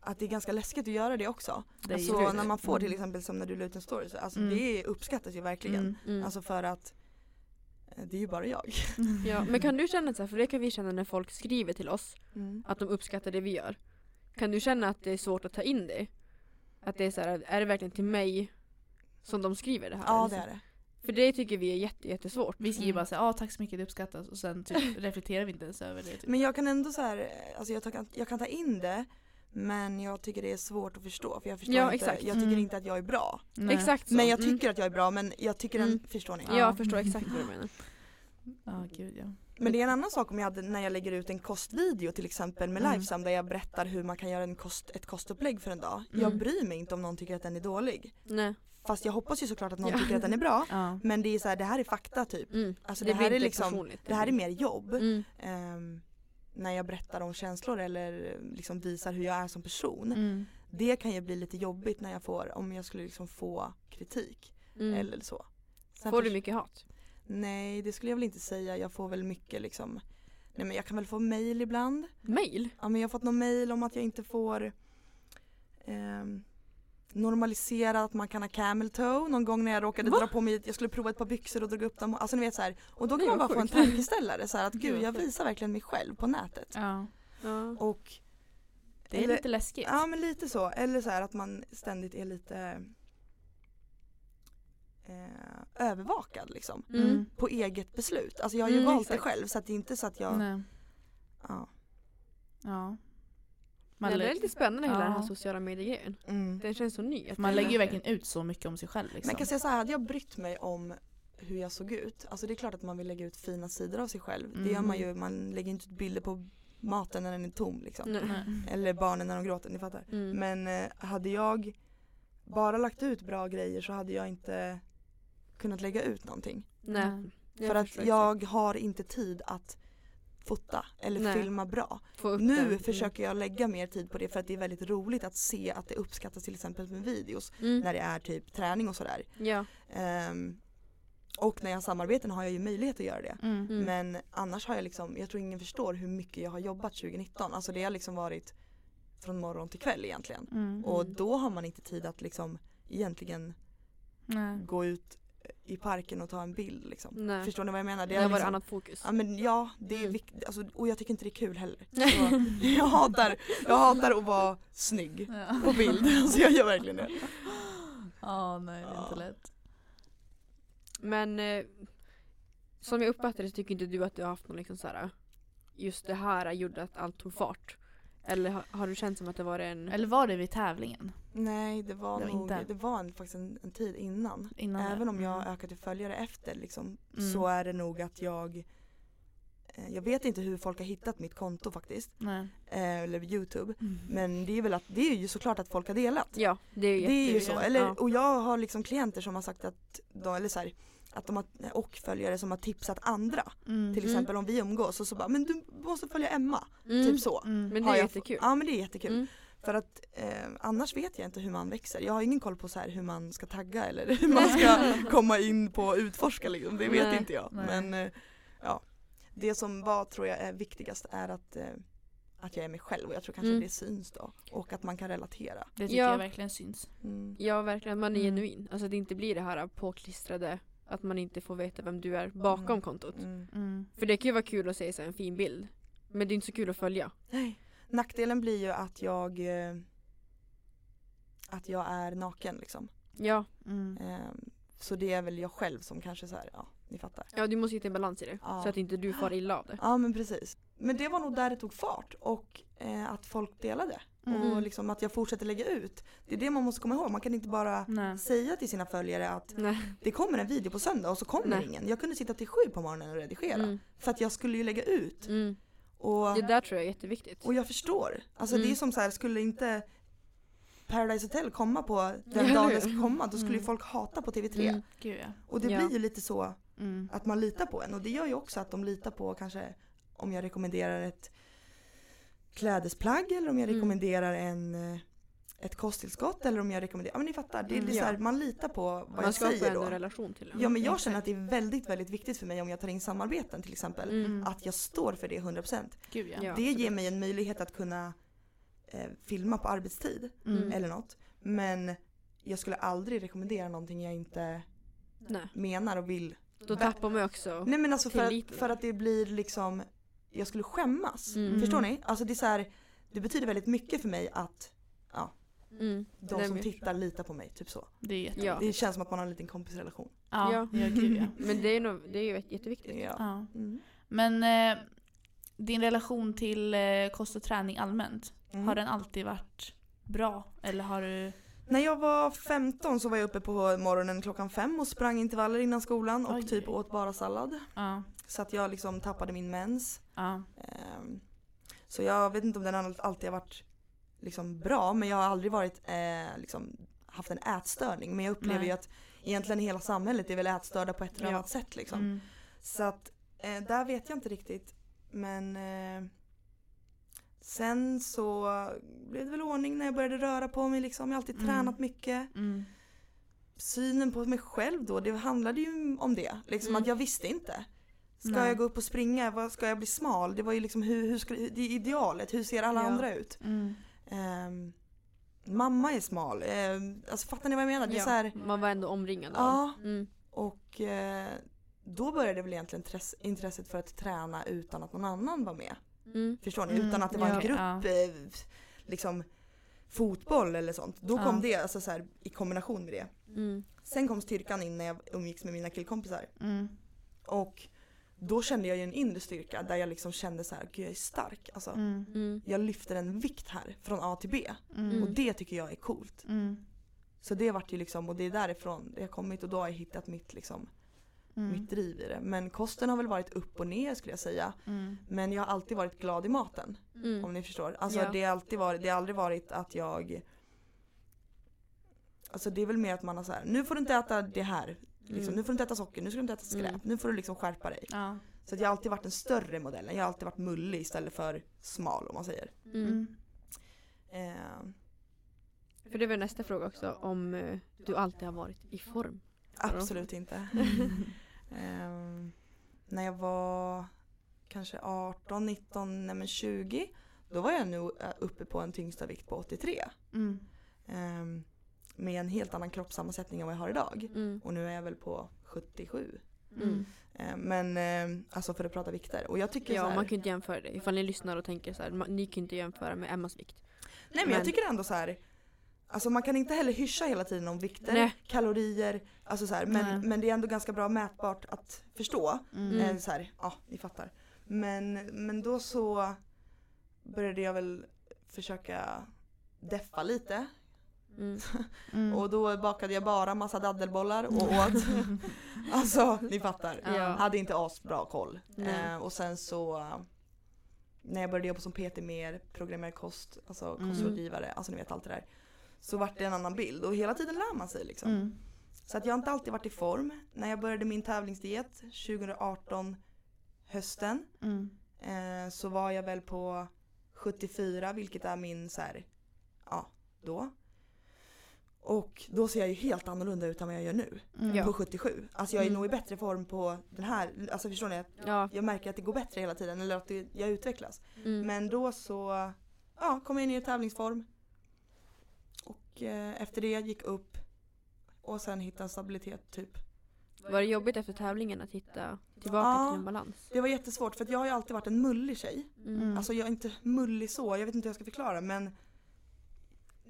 att det är ganska läskigt att göra det också. Det är Alltså när man får till Mm. exempel som när du la ut en story, så, alltså Mm. det uppskattas ju verkligen. Mm. Mm. Alltså för att eh, det är ju bara jag. Ja, men kan du känna så här, för det kan vi känna när folk skriver till oss, Mm. att de uppskattar det vi gör. Kan du känna att det är svårt att ta in det? Att det är så här, är det verkligen till mig som de skriver det här? Ja eller det är det. För det tycker vi är jätte, jättesvårt. Vi skriver Mm. bara såhär, ah, tack så mycket det uppskattas och sen typ reflekterar vi inte ens över det. Typ. Men jag kan ändå så här, alltså jag, kan, jag kan ta in det men jag tycker det är svårt att förstå för jag förstår Ja, inte, exakt. jag tycker Mm. inte att jag är bra. Nej. Exakt så. Men jag Mm. tycker att jag är bra men jag tycker Mm. en, förstår ni? Ja, Ja. jag förstår exakt vad du menar. Ja, gud ja. Men det är en annan sak om jag hade, när jag lägger ut en kostvideo till exempel med Mm. Lifesum där jag berättar hur man kan göra en kost, ett kostupplägg för en dag. Mm. Jag bryr mig inte om någon tycker att den är dålig. Nej. Fast jag hoppas ju såklart att någon Ja. tycker att den är bra. ja. Men det är så här, det här är fakta typ. Mm. Alltså det det, här är liksom, det här är mer jobb. Mm. Ehm, när jag berättar om känslor eller liksom visar hur jag är som person. Mm. Det kan ju bli lite jobbigt när jag får, om jag skulle liksom få kritik. Mm. Eller så. Sen Får du mycket hat? Nej det skulle jag väl inte säga, jag får väl mycket liksom Nej men jag kan väl få mail ibland. Mail? Ja men jag har fått någon mail om att jag inte får ehm, normalisera att man kan ha camel toe någon gång när jag råkade Va? dra på mig, jag skulle prova ett par byxor och drog upp dem. Alltså ni vet så här. Och då kan man bara få en tankeställare så här att Gud, jag visar verkligen mig själv på nätet. ja. Ja. Och Det är Eller- lite läskigt. Ja men lite så, eller så här att man ständigt är lite eh, övervakad liksom. Mm. På eget beslut. Alltså jag har ju Mm, valt exakt. det själv så att det är inte så att jag, Nej. ja. Ja. Man, Men det är lite spännande hela den här sociala medier-grejen. Mm. Den känns så ny. att man lägger ju verkligen ut så mycket om sig själv Men liksom. jag kan säga så här, hade jag brytt mig om hur jag såg ut, alltså det är klart att man vill lägga ut fina sidor av sig själv. Det gör Mm. man ju, man lägger inte ut bilder på maten när den är tom liksom. Nej. Nej. Eller barnen när de gråter, ni fattar. Mm. Men eh, hade jag bara lagt ut bra grejer så hade jag inte kunnat lägga ut någonting. Nej. Jag För att jag har inte tid att fota eller Nej. filma bra. Nu den. försöker jag lägga mer tid på det för att det är väldigt roligt att se att det uppskattas till exempel med videos Mm. när det är typ träning och sådär. Ja. Ehm, och när jag har samarbeten har jag ju möjlighet att göra det. Mm. Mm. Men annars har jag liksom, jag tror ingen förstår hur mycket jag har jobbat 2019. Alltså det har liksom varit från morgon till kväll egentligen. Mm. Och då har man inte tid att liksom egentligen Nej. gå ut i parken och ta en bild liksom. Nej. Förstår ni vad jag menar? Det är har varit liksom, annat fokus. Ja men ja, det är viktigt. Alltså, och jag tycker inte det är kul heller. Så, jag, hatar, jag hatar att vara snygg Ja. på bild. Alltså jag gör verkligen det. Ja, nej det är inte Ja. lätt. Men eh, som jag uppfattar det så tycker inte du att du har haft någon liksom så här. Just det här gjorde att allt tog fart. Eller har, har du känt som att det var en... Eller var det vid tävlingen? Nej det var Det var nog, inte. det var en, faktiskt en, en tid innan. Innan Även det? om jag Mm. ökat i följare efter liksom, Mm. så är det nog att jag eh, jag vet inte hur folk har hittat mitt konto faktiskt, Nej. eh, eller youtube. Mm. Men det är väl att, det är ju såklart att folk har delat. Ja, det är ju Det är ju så, eller, Ja. och jag har liksom klienter som har sagt att, de, eller så här, att de har, och följare som har tipsat andra. Mm. Till exempel om vi umgås och så bara, men du måste följa Emma. Mm. Typ så. Mm. Men det är jättekul. Ja men det är jättekul. Mm. För att eh, annars vet jag inte hur man växer. Jag har ingen koll på så här hur man ska tagga eller hur man ska komma in på utforska liksom. Det vet Nej. inte jag. Nej. Men eh, ja. Det som var tror jag är viktigast är att, eh, att jag är mig själv och jag tror kanske Mm. det syns då. Och att man kan relatera. Det tycker Ja. jag verkligen syns. Mm. Ja verkligen, man är Mm. genuin. Alltså att det inte blir det här påklistrade att man inte får veta vem du är bakom Mm. kontot. Mm. Mm. För det kan ju vara kul att se så en fin bild. Men det är inte så kul att följa. Nej. Nackdelen blir ju att jag eh, att jag är naken liksom. Ja, Mm. Ehm, så det är väl jag själv som kanske så här, ja ni fattar. ja du måste hitta en balans i det. Ja. Så att inte du far illa av det. Ja men precis. Men det var nog där det tog fart och eh, att folk delade. Mm. Och liksom att jag fortsätter lägga ut. Det är det man måste komma ihåg. Man kan inte bara Nej. säga till sina följare att Nej. det kommer en video på söndag och så kommer Nej. ingen. Jag kunde sitta till sju på morgonen och redigera. Mm. För att jag skulle ju lägga ut. Mm. Och, Det där tror jag är jätteviktigt. och jag förstår. Alltså Mm. det är som så här, skulle inte Paradise Hotel komma på den dagen det ska komma då skulle ju Mm. folk hata på TV3. Mm. Gud ja. Och det Ja. blir ju lite så Mm. att man litar på en och det gör ju också att de litar på kanske om jag rekommenderar ett klädesplagg eller om jag Mm. rekommenderar en eh, ett kosttillskott eller om jag rekommenderar, ja men ni fattar, det är Mm. så här, Ja. man litar på vad Man jag säger då. en relation till den. Ja men jag känner att det är väldigt väldigt viktigt för mig om jag tar in samarbeten till exempel. Mm. Att jag står för det 100%. Gud ja. Ja. det ger absolut. mig en möjlighet att kunna eh, filma på arbetstid Mm. eller något. Men jag skulle aldrig rekommendera någonting jag inte Nej. menar och vill. Då tappar man också. Nej men alltså för att, för att det blir liksom, jag skulle skämmas. Mm. Förstår ni? Alltså det är så här, det betyder väldigt mycket för mig att Mm. de som tittar litar på mig, typ så. Det. Ja. Det känns som att man har en liten kompisrelation. Ja, Ja. ja. gud ja. Men det är, nog, det är ju jätteviktigt. Ja. ja. Mm. Men eh, din relation till eh, kost och träning allmänt, Mm. har den alltid varit bra? Eller har du... När jag var 15 så var jag uppe på morgonen klockan fem och sprang intervaller innan skolan och Oj. typ åt bara sallad. Ja. Så att jag liksom tappade min mens. Ja. Ehm, Så jag vet inte om den all- alltid har varit liksom bra men jag har aldrig varit eh, liksom haft en ätstörning. Men jag upplever Nej. ju att egentligen hela samhället är väl ätstörda på ett eller Ja. annat sätt liksom. Mm. Så att eh, där vet jag inte riktigt. Men eh, sen så blev det väl ordning när jag började röra på mig liksom. Jag har alltid Mm. tränat mycket. Mm. Synen på mig själv då, det handlade ju om det. Liksom Mm. att jag visste inte. Ska Nej. jag gå upp och springa? Vad, ska jag bli smal? Det var ju liksom hur, hur ska, det är idealet. Hur ser alla Ja. andra ut? Mm. Ehm, mamma är smal. Ehm, alltså fattar ni vad jag menar? Det är Ja. så här, Man var ändå omringad av. ja. Mm. Och eh, då började väl egentligen tres- intresset för att träna utan att någon annan var med. Mm. Förstår ni? Mm, Utan att det var ja, en grupp, ja. eh, liksom fotboll eller sånt. Då Ja. kom det alltså så här, i kombination med det. Mm. Sen kom styrkan in när jag umgicks med mina killkompisar. Mm. Och då kände jag ju en inre styrka där jag liksom kände så här, gud jag är stark. Alltså, Mm. Mm. Jag lyfter en vikt här från A till B. Mm. Och det tycker jag är coolt. Mm. Så det vart ju liksom, och det är därifrån det har kommit och då har jag hittat mitt, liksom, Mm. mitt driv i det. Men kosten har väl varit upp och ner skulle jag säga. Mm. Men jag har alltid varit glad i maten. Mm. Om ni förstår. Alltså Ja. det har alltid varit, det har aldrig varit att jag Alltså det är väl mer att man har så här, nu får du inte äta det här. Liksom, Mm. Nu får du inte äta socker, nu ska du inte äta skräp, Mm. nu får du liksom skärpa dig. Ja. Så att jag har alltid varit den större modellen, jag har alltid varit mullig istället för smal om man säger. Mm. Mm. Eh, För det var nästa fråga också, om eh, du alltid har varit i form. absolut inte. Ehm, när jag var kanske 18, 19, nej men 20 då var jag nog eh, uppe på en tyngsta vikt på 83. Mm. Med en helt annan kroppssammansättning än vad jag har idag. Mm. Och nu är jag väl på 77. Mm. Ehm, men ehm, alltså för att prata vikter. Och jag tycker så Ja, här, man kan ju inte jämföra det. Ifall ni lyssnar och tänker så här, ni kan ju inte jämföra med Emmas vikt. Nej men jag men- tycker ändå så här. Alltså man kan inte heller hyscha hela tiden om vikter, Nej. kalorier, alltså så här, Nej. men, men det är ändå ganska bra mätbart att förstå. Mm. Mm. Eh, så här, ja, ni fattar. Men, men då så började jag väl försöka deffa lite. Mm. Mm. Och då bakade jag bara massa daddelbollar och åt. alltså, ni fattar. Ja. Hade inte asbra koll. Eh, och sen så när jag började jobba som PT mer, programmerad kost, alltså Mm. kostrådgivare, alltså ni vet allt det där. Så vart det en annan bild och hela tiden lär man sig liksom. Mm. Så att jag har inte alltid varit i form. När jag började min tävlingsdiet 2018 hösten Mm. eh, så var jag väl på 74 vilket är min så här, ja då. Och då ser jag ju helt annorlunda ut än vad jag gör nu Mm. På 77. Alltså jag är Mm. nog i bättre form på den här, alltså förstår ni? Ja. Jag märker att det går bättre hela tiden eller att det, jag utvecklas. Mm. Men då så ja, kom jag in i tävlingsform. Och eh, efter det gick upp och sen hitta stabilitet typ. Var det jobbigt efter tävlingen att hitta tillbaka Ja. till en balans? Det var jättesvårt för att jag har ju alltid varit en mullig tjej. Mm. Alltså jag är inte mullig så, jag vet inte hur jag ska förklara men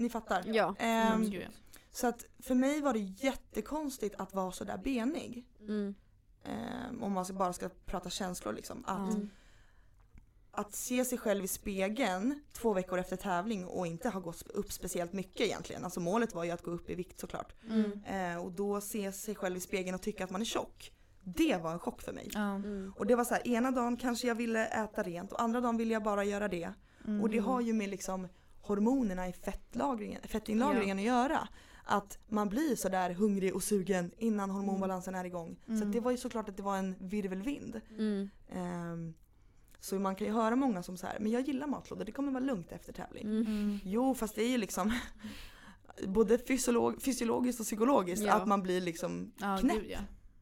ni fattar. Ja. Ehm, Mm. Så att för mig var det jättekonstigt att vara sådär benig. Mm. Ehm, om man bara ska prata känslor liksom. Att. Mm. att se sig själv i spegeln två veckor efter tävling och inte ha gått upp speciellt mycket egentligen. Alltså målet var ju att gå upp i vikt såklart. Mm. Eh, och då se sig själv i spegeln och tycka att man är tjock. Det var en chock för mig. Mm. Och det var så här, ena dagen kanske jag ville äta rent och andra dagen ville jag bara göra det. Mm. Och det har ju med liksom hormonerna i fettlagringen, fettinlagringen att göra. Att man blir sådär hungrig och sugen innan hormonbalansen är igång. Så Mm. att det var ju såklart att det var en virvelvind. Mm. Ehm, så man kan ju höra många som så här, men jag gillar matlådor, det kommer vara lugnt efter tävling. Mm. Mm. Jo fast det är ju liksom både fysiolog, fysiologiskt och psykologiskt Ja. att man blir liksom Ja, knäpp. gud ja.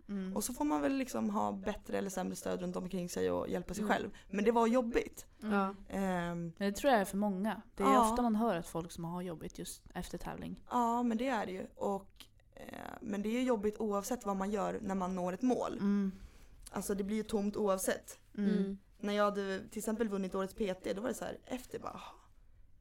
Mm. Och så får man väl liksom ha bättre eller sämre stöd runt omkring sig och hjälpa sig Mm. själv. Men det var jobbigt. Mm. Ehm, Men det tror jag är för många. Det är Ja. ofta man hör att folk som har jobbigt just efter tävling. ja men det är det ju. Och, eh, men det är ju jobbigt oavsett vad man gör när man når ett mål. Mm. Alltså det blir ju tomt oavsett. Mm. Mm. När jag hade till exempel vunnit årets PT då var det så här efter bara, "Ah,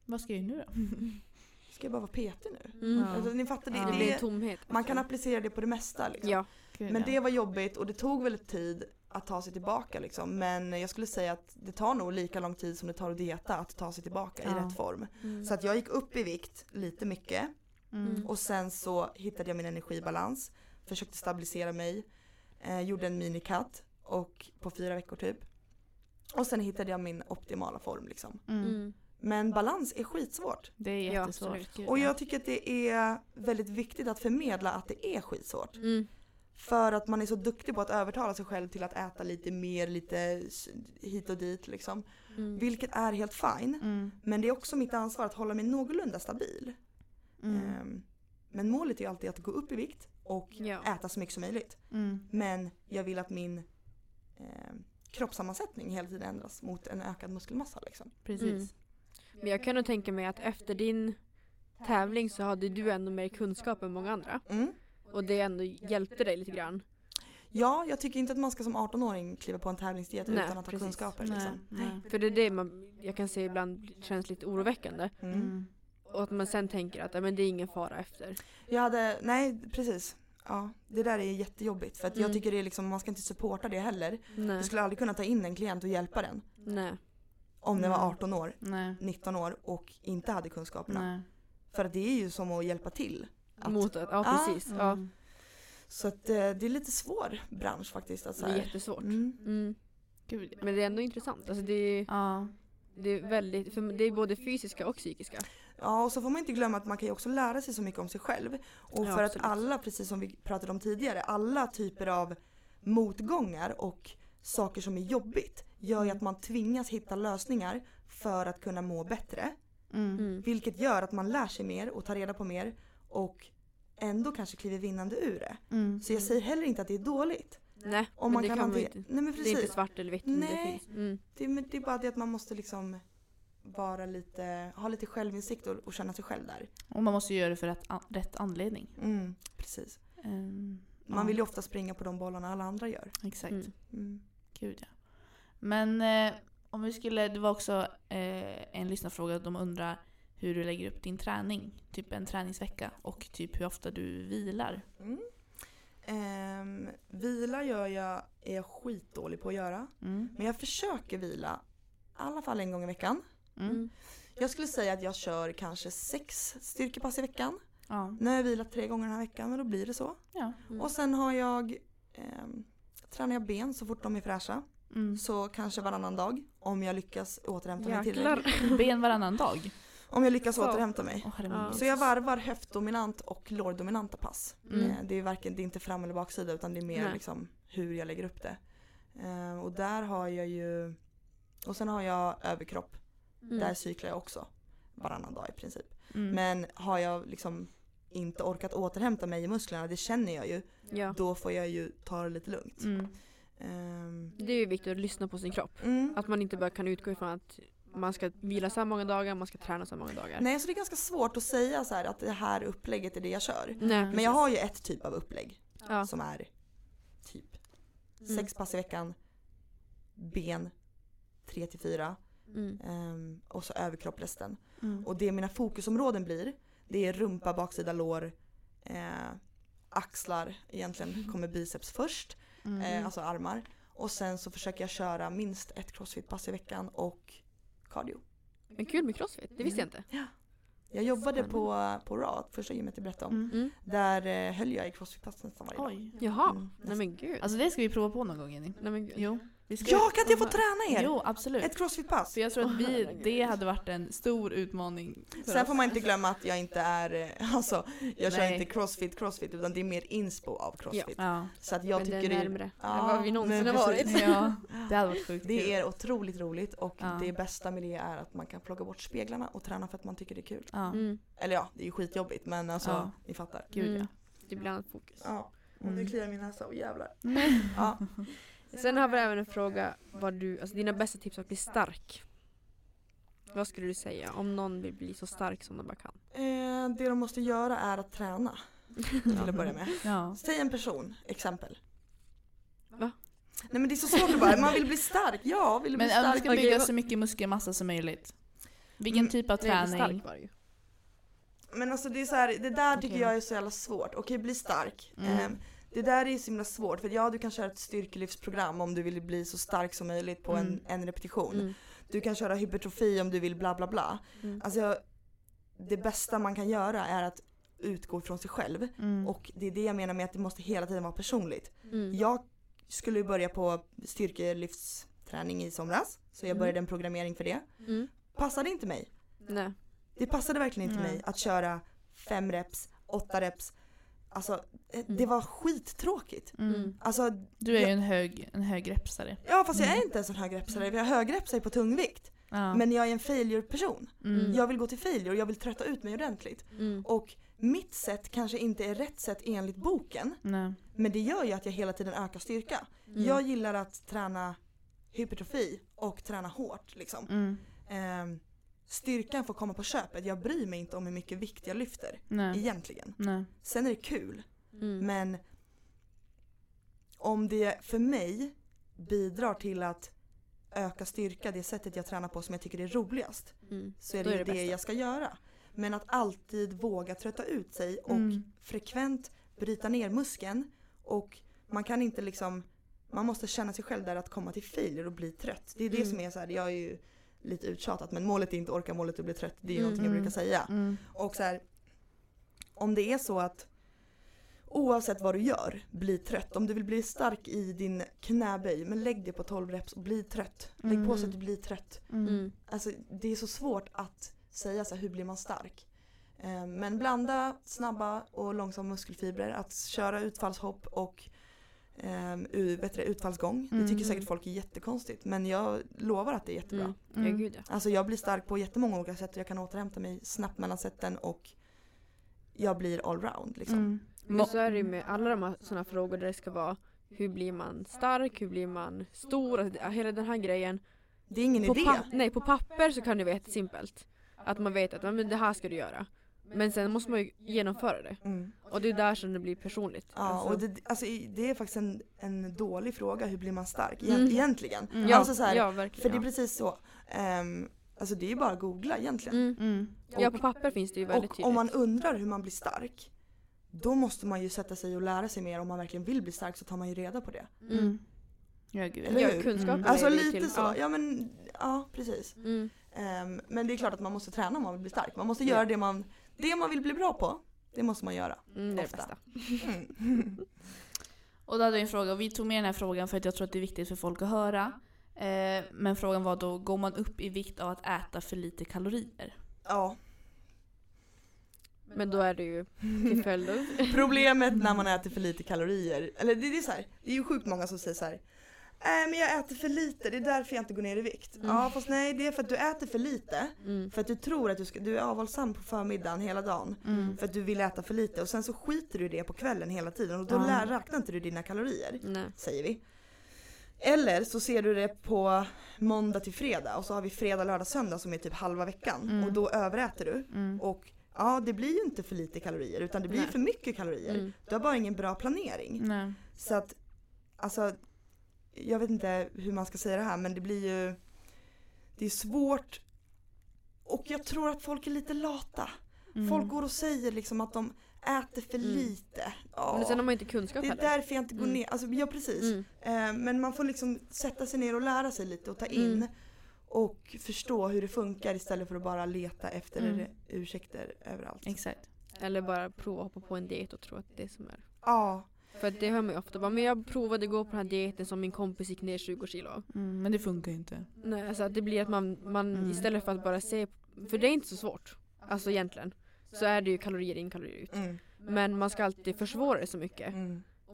Vad ska jag göra nu då? ska jag bara vara PT nu? Mm. Alltså, ni fattar, det, Ja. Det det, en tomhet. man kan applicera det på det mesta. Liksom. Ja. Gud, Men ja. det var jobbigt och det tog väl tid att ta sig tillbaka liksom. Men jag skulle säga att det tar nog lika lång tid som det tar att dieta att ta sig tillbaka i Ja. rätt form. Mm. Så att jag gick upp i vikt lite mycket Mm. och sen så hittade jag min energibalans, försökte stabilisera mig, eh, gjorde en minicut och på fyra veckor typ. Och sen hittade jag min optimala form liksom. Mm. Mm. Men balans är skitsvårt. Det är jättesvårt. Och ja. jag tycker att det är väldigt viktigt att förmedla att det är skitsvårt. Mm. För att man är så duktig på att övertala sig själv till att äta lite mer, lite hit och dit liksom. Mm. Vilket är helt fine. Mm. Men det är också mitt ansvar att hålla mig någorlunda stabil. Mm. Ehm, Men målet är ju alltid att gå upp i vikt och Ja. äta så mycket som möjligt. Mm. Men jag vill att min ehm, kroppssammansättning hela tiden ändras mot en ökad muskelmassa liksom. Precis. Mm. Men jag kan nog tänka mig att efter din tävling så hade du ändå mer kunskap än många andra. Mm. Och det ändå hjälpte dig lite grann. Ja, jag tycker inte att man ska som 18-åring kliva på en tävlingsdiet Nej, utan att ha precis. kunskaper. Nej, Liksom. nej. För det är det man, jag kan se ibland känns lite oroväckande. Mm. Mm. Och att man sen tänker att men det är ingen fara efter. Jag hade, nej precis. Ja, det där är jättejobbigt för att jag Mm. tycker det är liksom, man ska inte supporta det heller. Nej. Jag skulle aldrig kunna ta in en klient och hjälpa den. Nej. Om den var Nej. 18 år, Nej. 19 år och inte hade kunskaperna. Nej. För att det är ju som att hjälpa till. Att, Mot att, ja Ah, precis. Ja. Mm. Så att eh, det är lite svår bransch faktiskt. Att så Det är här, jättesvårt. mm, Mm. Gud ja. Men det är ändå intressant. Alltså det, är, Ja. det är väldigt, för det är både fysiska och psykiska. Ja och så får man inte glömma att man kan ju också lära sig så mycket om sig själv. Och Ja, för absolut. att alla, precis som vi pratade om tidigare, alla typer av motgångar och saker som är jobbigt gör ju Mm. att man tvingas hitta lösningar för att kunna må bättre. Mm. Vilket gör att man lär sig mer och tar reda på mer och ändå kanske kliver vinnande ur det. Mm. Så jag säger heller inte att det är dåligt. Nej, Om men man det kan, kan man inte. Nej men Det är inte precis. svart eller vitt. men Nej. Det, finns. Mm. Det, är- det är bara det att man måste liksom vara lite, ha lite självinsikt och, och känna sig själv där. Och man måste göra det för rätt, an- rätt anledning. Mm, precis. Um, Man vill ju ofta springa på de bollarna alla andra gör. Exakt. Mm. Mm. Gud ja. Men eh, om vi skulle, det var också eh, en lyssnarfråga. De undrar hur du lägger upp din träning. Typ en träningsvecka och typ hur ofta du vilar. Mm. Ehm, vila gör jag, är jag skitdålig på att göra. Mm. Men jag försöker vila i alla fall en gång i veckan. Mm. Mm. Jag skulle säga att jag kör kanske sex styrkepass i veckan. Ja. Nu har jag vilat tre gånger den här veckan men då blir det så. ja. Mm. Och sen har jag ehm, tränar jag ben så fort de är fräscha. Mm. Så kanske varannan dag om jag lyckas återhämta mig tillräckligt. Ben varannan dag. Om jag lyckas Så. återhämta mig. Ja. min Så jag varvar höftdominant och lårdominanta pass. Mm. Eh, Det är varken, det är inte fram eller baksida utan det är mer Nej. liksom hur jag lägger upp det. Eh, och där har jag ju, och sen har jag överkropp. Mm. Där cyklar jag också varannan dag i princip. Mm. Men har jag liksom inte orkat återhämta mig i musklerna, det känner jag ju, Ja. då får jag ju ta det lite lugnt. Mm. Ehm, Det är ju viktigt att lyssna på sin kropp. mm. Att man inte bara kan utgå ifrån att man ska vila så här många dagar, man ska träna så här många dagar. Nej så det är ganska svårt att säga så här att det här upplägget är det jag kör. Nej, Men jag har ju ett typ av upplägg Ja. som är typ Mm. sex pass i veckan, ben, tre till fyra Mm. ehm, och så överkropp resten. Mm. Och det mina fokusområden blir, det är rumpa, baksida lår, eh, axlar, egentligen kommer biceps först, Mm. eh, alltså armar. Och sen så försöker jag köra minst ett crossfit-pass i veckan och cardio. Men kul med crossfit, det visste jag inte. Jag jobbade på, på RAT, första gymmet jag berättade om. Mm. Mm. Där eh, höll jag i crossfit-pass nästan varje dag. Oj. Jaha, Mm, nej men gud. Alltså det ska vi prova på någon gång Jenny. nej men gud. Jo. Vi ska Ja, kan inte jag få träna er? Jo, absolut. Ett crossfit-pass. Jag tror att vi, det hade varit en stor utmaning för Sen oss. får man inte glömma att jag inte är, eh, alltså jag kör Nej. inte crossfit crossfit utan det är mer inspo av crossfit. Ja. Så att jag men det tycker är det, närmre Ja, än vad vi någonsin har varit. ja, det hade varit sjukt det är otroligt roligt och Ja. det bästa med det är att man kan plocka bort speglarna och träna för att man tycker det är kul. Ja, Mm. Eller ja, det är ju skitjobbigt men alltså Ja. ni fattar. gud Mm. ja. Det blir annat fokus. Ja, och Mm. nu kliar min näsa och jävlar. Ja. Sen har vi även en fråga vad du, alltså dina bästa tips för att bli stark. Vad skulle du säga om någon vill bli så stark som de bara kan? Eh, det de måste göra är att träna till att börja med. Ja. Säg en person, exempel. Va? Nej men det är så svårt att bara, man vill bli stark, ja vill du Men bli om du stark? ska bygga så mycket muskelmassa som möjligt. Vilken Mm, typ av träning? stark var det ju. Men alltså det är så här, det där tycker jag är så jävla svårt. Okej, bli stark. Mm. Ehm, det där är så himla svårt för ja du kan köra ett styrkelyftsprogram om du vill bli så stark som möjligt på en, Mm. en repetition. Mm. Du kan köra hypertrofi om du vill bla bla bla. Mm. Alltså det bästa man kan göra är att utgå från sig själv. Mm. Och det är det jag menar med att det måste hela tiden vara personligt. Mm. Jag skulle börja på styrkelyftsträning i somras. Så jag Mm. började en programmering för det. Mm. Passade inte mig. Nej. Det passade verkligen inte mig att köra fem reps, åtta reps. Alltså eh, det Mm. var skittråkigt. Mm. Mm. Alltså, Du är ju en hög, en hög repsare. ja fast jag är Mm. inte en sån högrepsare. Jag högrepsar på tungvikt. Ja. Men jag är en failure-person. mm. Jag vill gå till failure, jag vill trötta ut mig ordentligt. Mm. Och mitt sätt kanske inte är rätt sätt enligt boken. Nej. Men det gör ju att jag hela tiden ökar styrka. Mm. Jag gillar att träna hypertrofi och träna hårt liksom. Mm. Styrkan får komma på köpet. Jag bryr mig inte om hur mycket vikt jag lyfter. Nej. Egentligen. Nej. Sen är det kul. Mm. Men om det för mig bidrar till att öka styrka, det sättet jag tränar på som jag tycker är roligast, Mm. så är det är ju det det, jag ska göra. Men att alltid våga trötta ut sig och Mm. frekvent bryta ner muskeln och man kan inte liksom, man måste känna sig själv där att komma till failure och bli trött. Det är det Mm. som är så här, jag är ju lite uttjatat men målet är inte orka, målet är att bli trött. Det är ju Mm. någonting jag Mm. brukar säga. Mm. Och så här, om det är så att oavsett vad du gör, bli trött. Om du vill bli stark i din knäböj, men lägg det på 12 reps och bli trött. Lägg på så att du blir trött. Mm. Mm. Alltså det är så svårt att säga så här, hur blir man stark? Eh, Men blanda snabba och långsamma muskelfibrer, att köra utfallshopp och um, du, det, utfallsgång. Det Mm. tycker säkert folk är jättekonstigt men jag lovar att det är jättebra. Mm. Ja, Mm. gud ja. Alltså jag blir stark på jättemånga olika sätt och jag kan återhämta mig snabbt mellan sätten och jag blir allround liksom. Mm. Men så är det ju med alla de här sådana frågor där det ska vara hur blir man stark, hur blir man stor, alltså, det- hela den här grejen. Det är ingen På, idé. nej, på papper så kan det vara jättesimpelt. Att man vet att men det här ska du göra. Men sen måste man ju genomföra det. Mm. Och det är där som det blir personligt. Ja, Alltså- och det, alltså, det är faktiskt en, en dålig fråga, hur blir man stark Egent- Mm. egentligen? Mm. ja, Alltså så här, ja, För verkligen. det är precis så. Ehm, alltså det är ju bara att googla egentligen. Mm. Mm. Ja, på papper finns det ju väldigt Och tydligt. om man undrar hur man blir stark, då måste man ju sätta sig och lära sig mer. Om man verkligen vill bli stark så tar man ju reda på det. Mm. Ja, gud. Eller Ja, hur? kunskapen Mm. Alltså lite till- så. Ja. Ja men, ja precis. Mm. Ehm, men det är klart att man måste träna om man vill bli stark. Man måste Ja. göra det man, det man vill bli bra på. Det måste man göra. Mm, det är det bästa. Mm. Och då hade vi en fråga och vi tog med den här frågan för att jag tror att det är viktigt för folk att höra. Eh, men frågan var då, går man upp i vikt av att äta för lite kalorier? Ja. Men då är det ju till följd av... Problemet när man äter för lite kalorier, eller det, det är så här, det är ju sjukt många som säger så här. Äh, men jag äter för lite, det är därför jag inte går ner i vikt. Mm. Ja fast nej det är för att du äter för lite. Mm. För att du tror att du, ska, du är avhållsam på förmiddagen hela dagen. Mm. För att du vill äta för lite och sen så skiter du i det på kvällen hela tiden och då Ja. räknar inte du dina kalorier. Nej. Säger vi. Eller så ser du det på måndag till fredag och så har vi fredag, lördag, söndag som är typ halva veckan. Mm. Och då överäter du. Mm. Och ja det blir ju inte för lite kalorier utan det blir Nej. för mycket kalorier. Mm. Du har bara ingen bra planering. Nej. Så att, alltså, jag vet inte hur man ska säga det här men det blir ju, det är svårt och jag tror att folk är lite lata. Mm. Folk går och säger liksom att de äter för Mm. lite. Ja, Men sen har man inte kunskap det är heller. därför jag inte går Mm. ner, alltså ja precis. Mm. Eh, men man får liksom sätta sig ner och lära sig lite och ta in. Mm. Och förstå hur det funkar istället för att bara leta efter Mm. ursäkter överallt. Exakt. Eller bara prova att hoppa på en diet och tro att det är det som är. Ja, För det hör man ju ofta. Bara, men jag provade gå på den här dieten som min kompis gick ner 20 kilo. Mm, men det funkar ju inte. Nej, alltså det blir att man, man Mm. istället för att bara se, för det är inte så svårt. Alltså egentligen. Så är det ju kalorier in, kalorier ut. mm, Men man ska alltid försvåra det så mycket.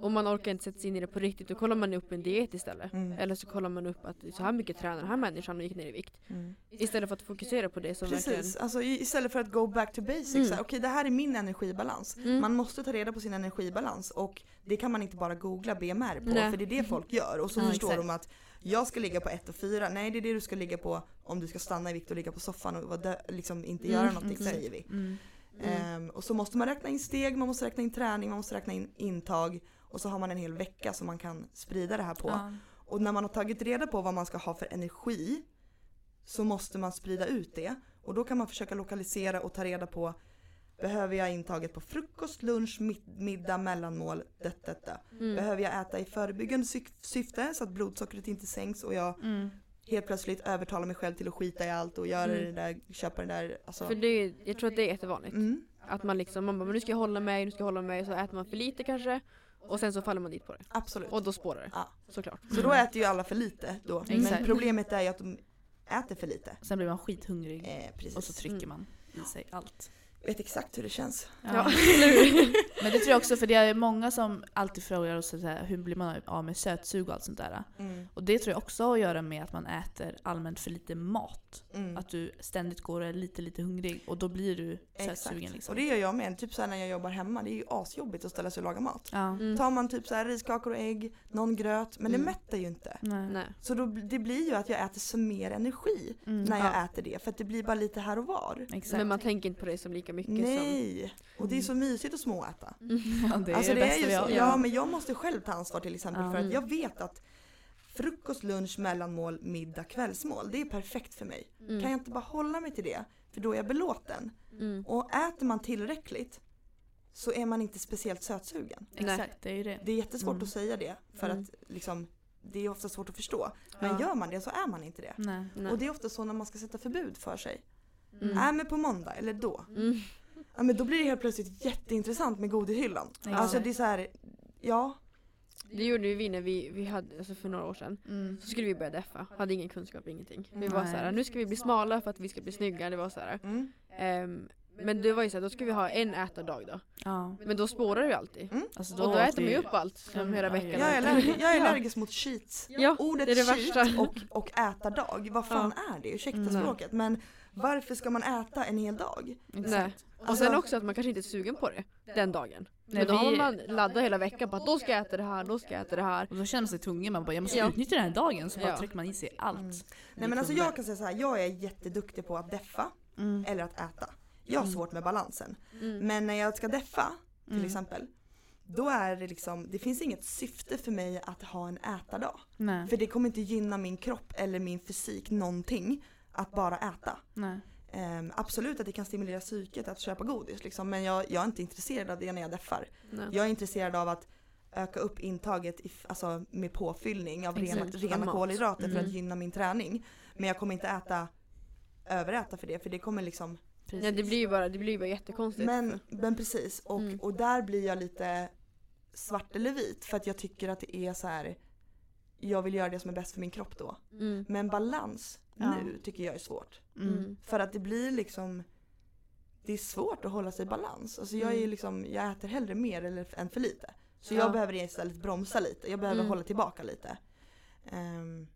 Mm, Och man orkar inte sätta sig in i det på riktigt. Då kollar man upp en diet istället. mm, Eller så kollar man upp att så här mycket tränar den här människan och gick ner i vikt. mm. Istället för att fokusera på det som Precis, verkligen... alltså, istället för att go back to basics. Mm. Okej det här är min energibalans. Mm. Man måste ta reda på sin energibalans och det kan man inte bara googla BMR på Nej. för det är det folk gör och så Ja, förstår exakt. de att jag ska ligga på 1 och 4, nej det är det du ska ligga på om du ska stanna i vikt och ligga på soffan och dö- liksom inte göra Mm, någonting säger vi. Mm. Mm. Ehm, och så måste man räkna in steg, man måste räkna in träning, man måste räkna in intag och så har man en hel vecka som man kan sprida det här på. Ja. Och när man har tagit reda på vad man ska ha för energi så måste man sprida ut det. Och då kan man försöka lokalisera och ta reda på Behöver jag intaget på frukost, lunch, mid- middag, mellanmål, det, det, det. Mm. Behöver jag äta i förebyggande syf- syfte så att blodsockret inte sänks och jag Mm. helt plötsligt övertalar mig själv till att skita i allt och göra Mm. det där, köpa det där. Alltså. För det jag tror att det är jättevanligt. Mm, Att man liksom, man bara, nu ska jag hålla mig, nu ska jag hålla mig. Så äter man för lite kanske. Och sen så faller man dit på det. absolut. Och då spårar det. Ja. Såklart. Så då äter ju alla för lite då. Men Exakt. problemet är ju att de äter för lite. Sen blir man skithungrig Eh, precis. och så trycker Mm. man i sig allt. Vet exakt hur det känns. Ja, hur? Men det tror jag också, för det är många som alltid frågar oss så här, hur blir man av med sötsug och allt sånt där. Mm, Och det tror jag också har att göra med att man äter allmänt för lite mat. mm. Att du ständigt går och är lite, lite hungrig och då blir du sötsugen liksom. Och det gör jag med. Typ såhär när jag jobbar hemma, det är ju asjobbigt att ställa sig och laga mat. Ja. Mm. Tar man typ såhär riskakor och ägg, någon gröt, men Mm. det mättar ju inte. Nej. Nej. Så då, det blir ju att jag äter så mer energi Mm. när jag Ja. äter det. För att det blir bara lite här och var. Exakt. Men man tänker inte på det som lika mycket som... Och det är så mysigt att småäta. Ja, det är alltså det, det är ju så. Ja men jag måste själv ta ansvar till exempel Ja. för att Mm. jag vet att frukost, lunch, mellanmål, middag, kvällsmål. Det är perfekt för mig. Mm. Kan jag inte bara hålla mig till det? För då är jag belåten. Mm. Och äter man tillräckligt så är man inte speciellt sötsugen. Exakt, det är ju det. Det är jättesvårt Mm. att säga det för Mm. att liksom, det är ofta svårt att förstå. Men Ja. gör man det så är man inte det. Nej. Nej. Och det är ofta så när man ska sätta förbud för sig. Mm. Är men på måndag eller då? Mm. Ja men då blir det helt plötsligt jätteintressant med godishyllan. Exakt. Alltså det är så här, ja. Det gjorde vi när vi, vi hade, alltså för några år sedan. Mm. Så skulle vi börja deffa. Hade ingen kunskap, ingenting. Vi var så här, nu ska vi bli smala för att vi ska bli snygga. Det var så här. Mm. Ehm, men det var ju så här, då ska vi ha en ätardag då. Ja. Men då spårar vi alltid. Alltså, och då äter vi- man ju upp allt som Mm, hela ja, veckan. Jag är, allergisk, jag är allergisk mot cheats. Ja, Ordet det är det cheat värsta. och, och ätardag, vad fan är det? Ursäkta Mm. språket men varför ska man äta en hel dag? Nej. Och sen också att man kanske inte är sugen på det den dagen. Nej, Men då har vi- man laddat hela veckan på att då ska jag äta det här, då ska jag äta det här. Och då känner man sig tvungen, man bara jag måste Ja. utnyttja den här dagen så bara Ja. trycker man i sig allt. Mm. Nej men alltså jag kan säga så här, jag är jätteduktig på att deffa Mm. eller att äta. Jag har Mm. svårt med balansen. Mm. Men när jag ska deffa till Mm. exempel, då är det liksom, det finns inget syfte för mig att ha en ätardag. Nej. För det kommer inte gynna min kropp eller min fysik någonting att bara äta. Ehm, absolut att det kan stimulera psyket att köpa godis liksom, men jag, jag är inte intresserad av det när jag deffar. Nej. Jag är intresserad av att öka upp intaget i, alltså med påfyllning av rena, rena kolhydrater för Mm. att gynna min träning. Men jag kommer inte äta överäta för det för det kommer liksom Precis. Nej, det blir ju bara, det blir ju bara jättekonstigt. Men, men precis och, Mm. och där blir jag lite svart eller vit för att jag tycker att det är så här. Jag vill göra det som är bäst för min kropp då. Mm. Men balans Ja. nu tycker jag är svårt. Mm. Mm. För att det blir liksom Det är svårt att hålla sig i balans. Alltså jag är Mm. liksom, jag äter hellre mer eller, än för lite. Så Ja. jag behöver istället bromsa lite. Jag behöver Mm. hålla tillbaka lite. Ehm,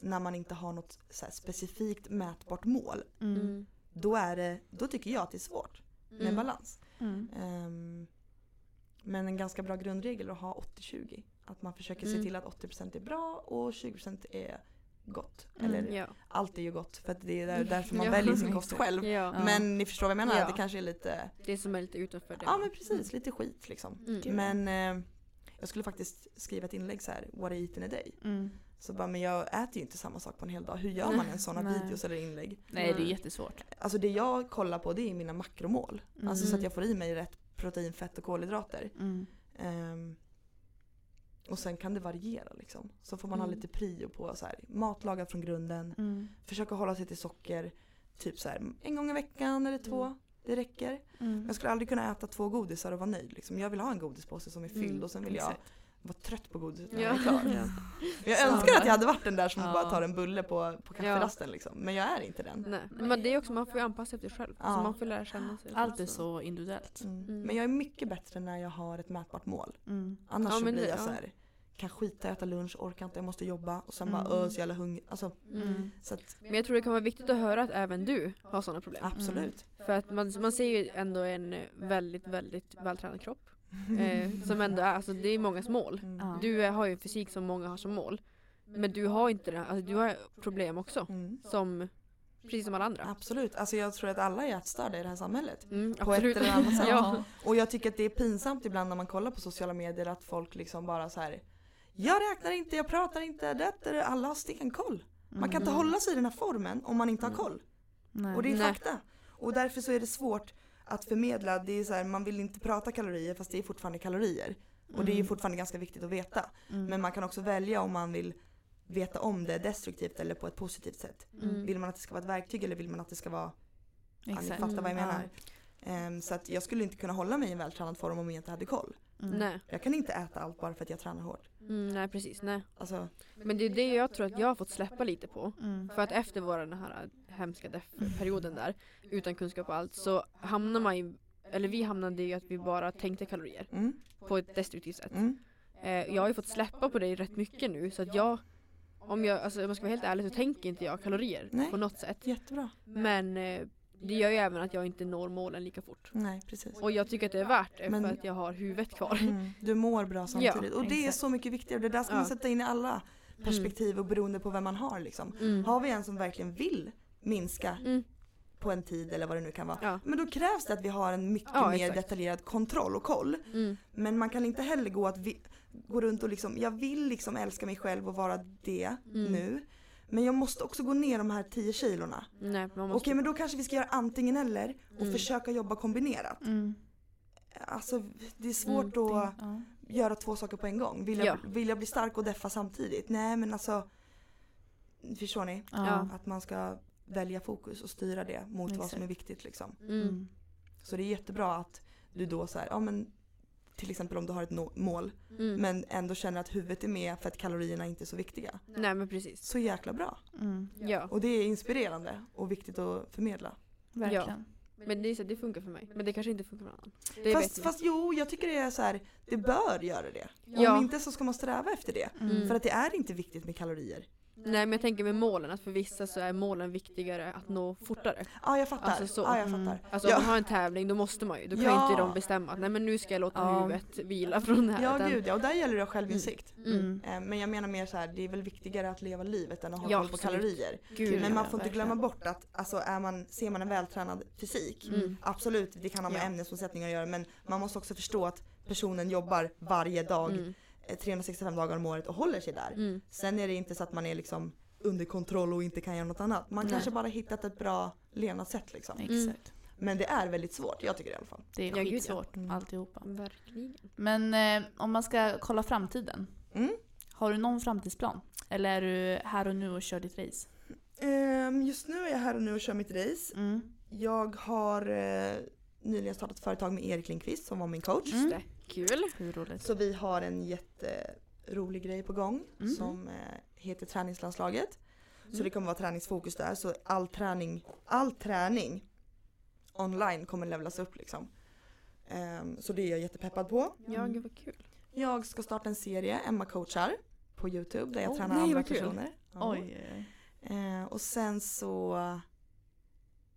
när man inte har något så här specifikt mätbart mål. Mm. Då, är det, då tycker jag att det är svårt med Mm. balans. Mm. Ehm, men en ganska bra grundregel är att ha 80-20. Att man försöker se Mm. till att 80% är bra och 20% är gott. Mm. Eller Ja. allt är ju gott för att det är där, därför man Ja. väljer sin kost själv. Ja. Men ni förstår vad jag menar? Ja. Det kanske är lite, Det som är lite utanför det. ja men precis, lite skit liksom. Mm. Men eh, jag skulle faktiskt skriva ett inlägg så här, what I eat in a day. Mm. Så bara, men jag äter ju inte samma sak på en hel dag. Hur gör man en sådana videos eller inlägg? Nej det är jättesvårt. Alltså det jag kollar på det är mina makromål. Alltså så Mm. att jag får i mig rätt protein, fett och kolhydrater. Mm. Och sen kan det variera liksom. Så får man ha Mm. lite prio på så här, matlagad från grunden. Mm. Försöka hålla sig till socker typ så här, en gång i veckan eller två. Mm. Det räcker. Mm. Jag skulle aldrig kunna äta två godisar och vara nöjd. Liksom. Jag vill ha en godispåse som är fylld och sen vill jag Exakt. Vara trött på godiset när Ja. jag är klar. Ja. Jag Samma. önskar att jag hade varit den där som Ja. bara tar en bulle på, på kafferasten liksom. Men jag är inte den. Nej. Men det är också, man får ju anpassa efter sig själv. Ja. Så man får lära känna sig. Allt är så individuellt. Mm. Mm. Men jag är mycket bättre när jag har ett mätbart mål. Mm. Annars Ja, så blir det- jag ja. så här, kan skita i att äta lunch, orkar inte, jag måste jobba och sen Mm. bara öh så jävla hungrig. Alltså, Mm. så att, Men jag tror det kan vara viktigt att höra att även du har sådana problem. absolut. För att man, man ser ju ändå en väldigt, väldigt vältränad kropp. Eh, som ändå är, alltså det är mångas mål. Mm. Du är, har ju en fysik som många har som mål. Men du har inte det, alltså du har problem också. Mm. Som, precis som alla andra. Absolut, alltså jag tror att alla är ätstörda i det här samhället. Mm, På ett eller annat sätt. ja. Och jag tycker att det är pinsamt ibland när man kollar på sociala medier att folk liksom bara så här. Jag räknar inte, jag pratar inte, det, det, alla har stenkoll. Man kan inte Mm. hålla sig i den här formen om man inte har Mm. koll. Och det är fakta. Och därför så är det svårt att förmedla, det är så här, man vill inte prata kalorier fast det är fortfarande kalorier. Och det är Mm. fortfarande ganska viktigt att veta. Mm. Men man kan också välja om man vill veta om det destruktivt eller på ett positivt sätt. Mm. Vill man att det ska vara ett verktyg eller vill man att det ska vara, ja, ni fattar vad jag Mm, menar. Ehm, så att jag skulle inte kunna hålla mig i en vältränad form om jag inte hade koll. Mm. Nej. Jag kan inte äta allt bara för att jag tränar hårt. Mm, nej precis, nej. Alltså, Men det är det jag tror att jag har fått släppa lite på. Mm. För att efter vår den här hemska deff-perioden där, utan kunskap och allt, så hamnar man ju, eller vi hamnade i att vi bara tänkte kalorier mm, på ett destruktivt sätt. mm, Eh, jag har ju fått släppa på det rätt mycket nu så att jag, om jag, alltså om jag ska vara helt ärlig så tänker inte jag kalorier Nej. på något sätt. jättebra. Men eh, det gör ju även att jag inte når målen lika fort. Nej, precis. Och jag tycker att det är värt det Men- för att jag har huvudet kvar. Mm, du mår bra samtidigt. och det är så mycket viktigare. Det där ska man Ja. sätta in i alla perspektiv och beroende på vem man har liksom. Mm. Har vi en som verkligen vill minska Mm. på en tid eller vad det nu kan vara. Ja. Men då krävs det att vi har en mycket Ja, mer exakt. detaljerad kontroll och koll. Mm. Men man kan inte heller gå, att vi, gå runt och liksom, jag vill liksom älska mig själv och vara det Mm. nu. Men jag måste också gå ner de här 10 kilorna. Nej, man Okej måste... men då kanske vi ska göra antingen eller och Mm. försöka jobba kombinerat. Mm. Alltså det är svårt Mm, att Ja. göra två saker på en gång. Vill jag, Ja. vill jag bli stark och deffa samtidigt? Nej men alltså Förstår ni? Ja. Att man ska välja fokus och styra det mot vad som Exakt. är viktigt liksom. Mm. Mm. Så det är jättebra att du då så här, ja men till exempel om du har ett no- mål Mm. men ändå känner att huvudet är med för att kalorierna inte är så viktiga. Nej men precis. Så jäkla bra. Mm. Ja. Och det är inspirerande och viktigt att förmedla. Verkligen. Men det, är så, det funkar för mig. Men det kanske inte funkar för någon annan. Det Fast, fast jo, jag tycker det är så här, det bör göra det. Ja. Om inte så ska man sträva efter det. Mm. För att det är inte viktigt med kalorier. Nej men jag tänker med målen, att för vissa så är målen viktigare att nå fortare. Ja jag fattar. Alltså så. Ja jag Mm. fattar. Alltså Ja. om man har en tävling då måste man ju. Då kan Ja. inte de bestämma att nej men nu ska jag låta Ja. huvudet vila från det här. Ja utan- gud ja, och där gäller det självinsikt. Mm. Eh, Men jag menar mer så här, det är väl viktigare att leva livet än att ha Ja, koll på absolut. kalorier. Gud, Men man får inte glömma bort att alltså, är man, ser man en vältränad fysik, Mm. absolut det kan ha med Ja. ämnesomsättning att göra men man måste också förstå att personen jobbar varje dag, Mm. Eh, 365 dagar om året och håller sig där. Mm. Sen är det inte så att man är liksom under kontroll och inte kan göra något annat. Man Nej. kanske bara hittat ett bra levnadssätt liksom. Exakt. Men det är väldigt svårt, jag tycker det i alla fall. Det är skitsvårt Mm. alltihopa. Verkligen. Men eh, om man ska kolla framtiden. Mm. Har du någon framtidsplan? Eller är du här och nu och kör ditt race? Ehm, just nu är jag här och nu och kör mitt race. Mm. Jag har eh, nyligen startat företag med Erik Lindqvist som var min coach. Det. Kul. Hur roligt? Så vi har en jätterolig grej på gång Mm. som eh, heter träningslandslaget. Så Mm. det kommer vara träningsfokus där. Så all träning, all träning online kommer levlas upp liksom. Ehm, så det är jag jättepeppad på. Ja, Mm. gud vad kul. Jag ska starta en serie, Emma coachar, på Youtube där jag Åh, tränar nej, andra personer. Ja. Oj. Eh, och sen så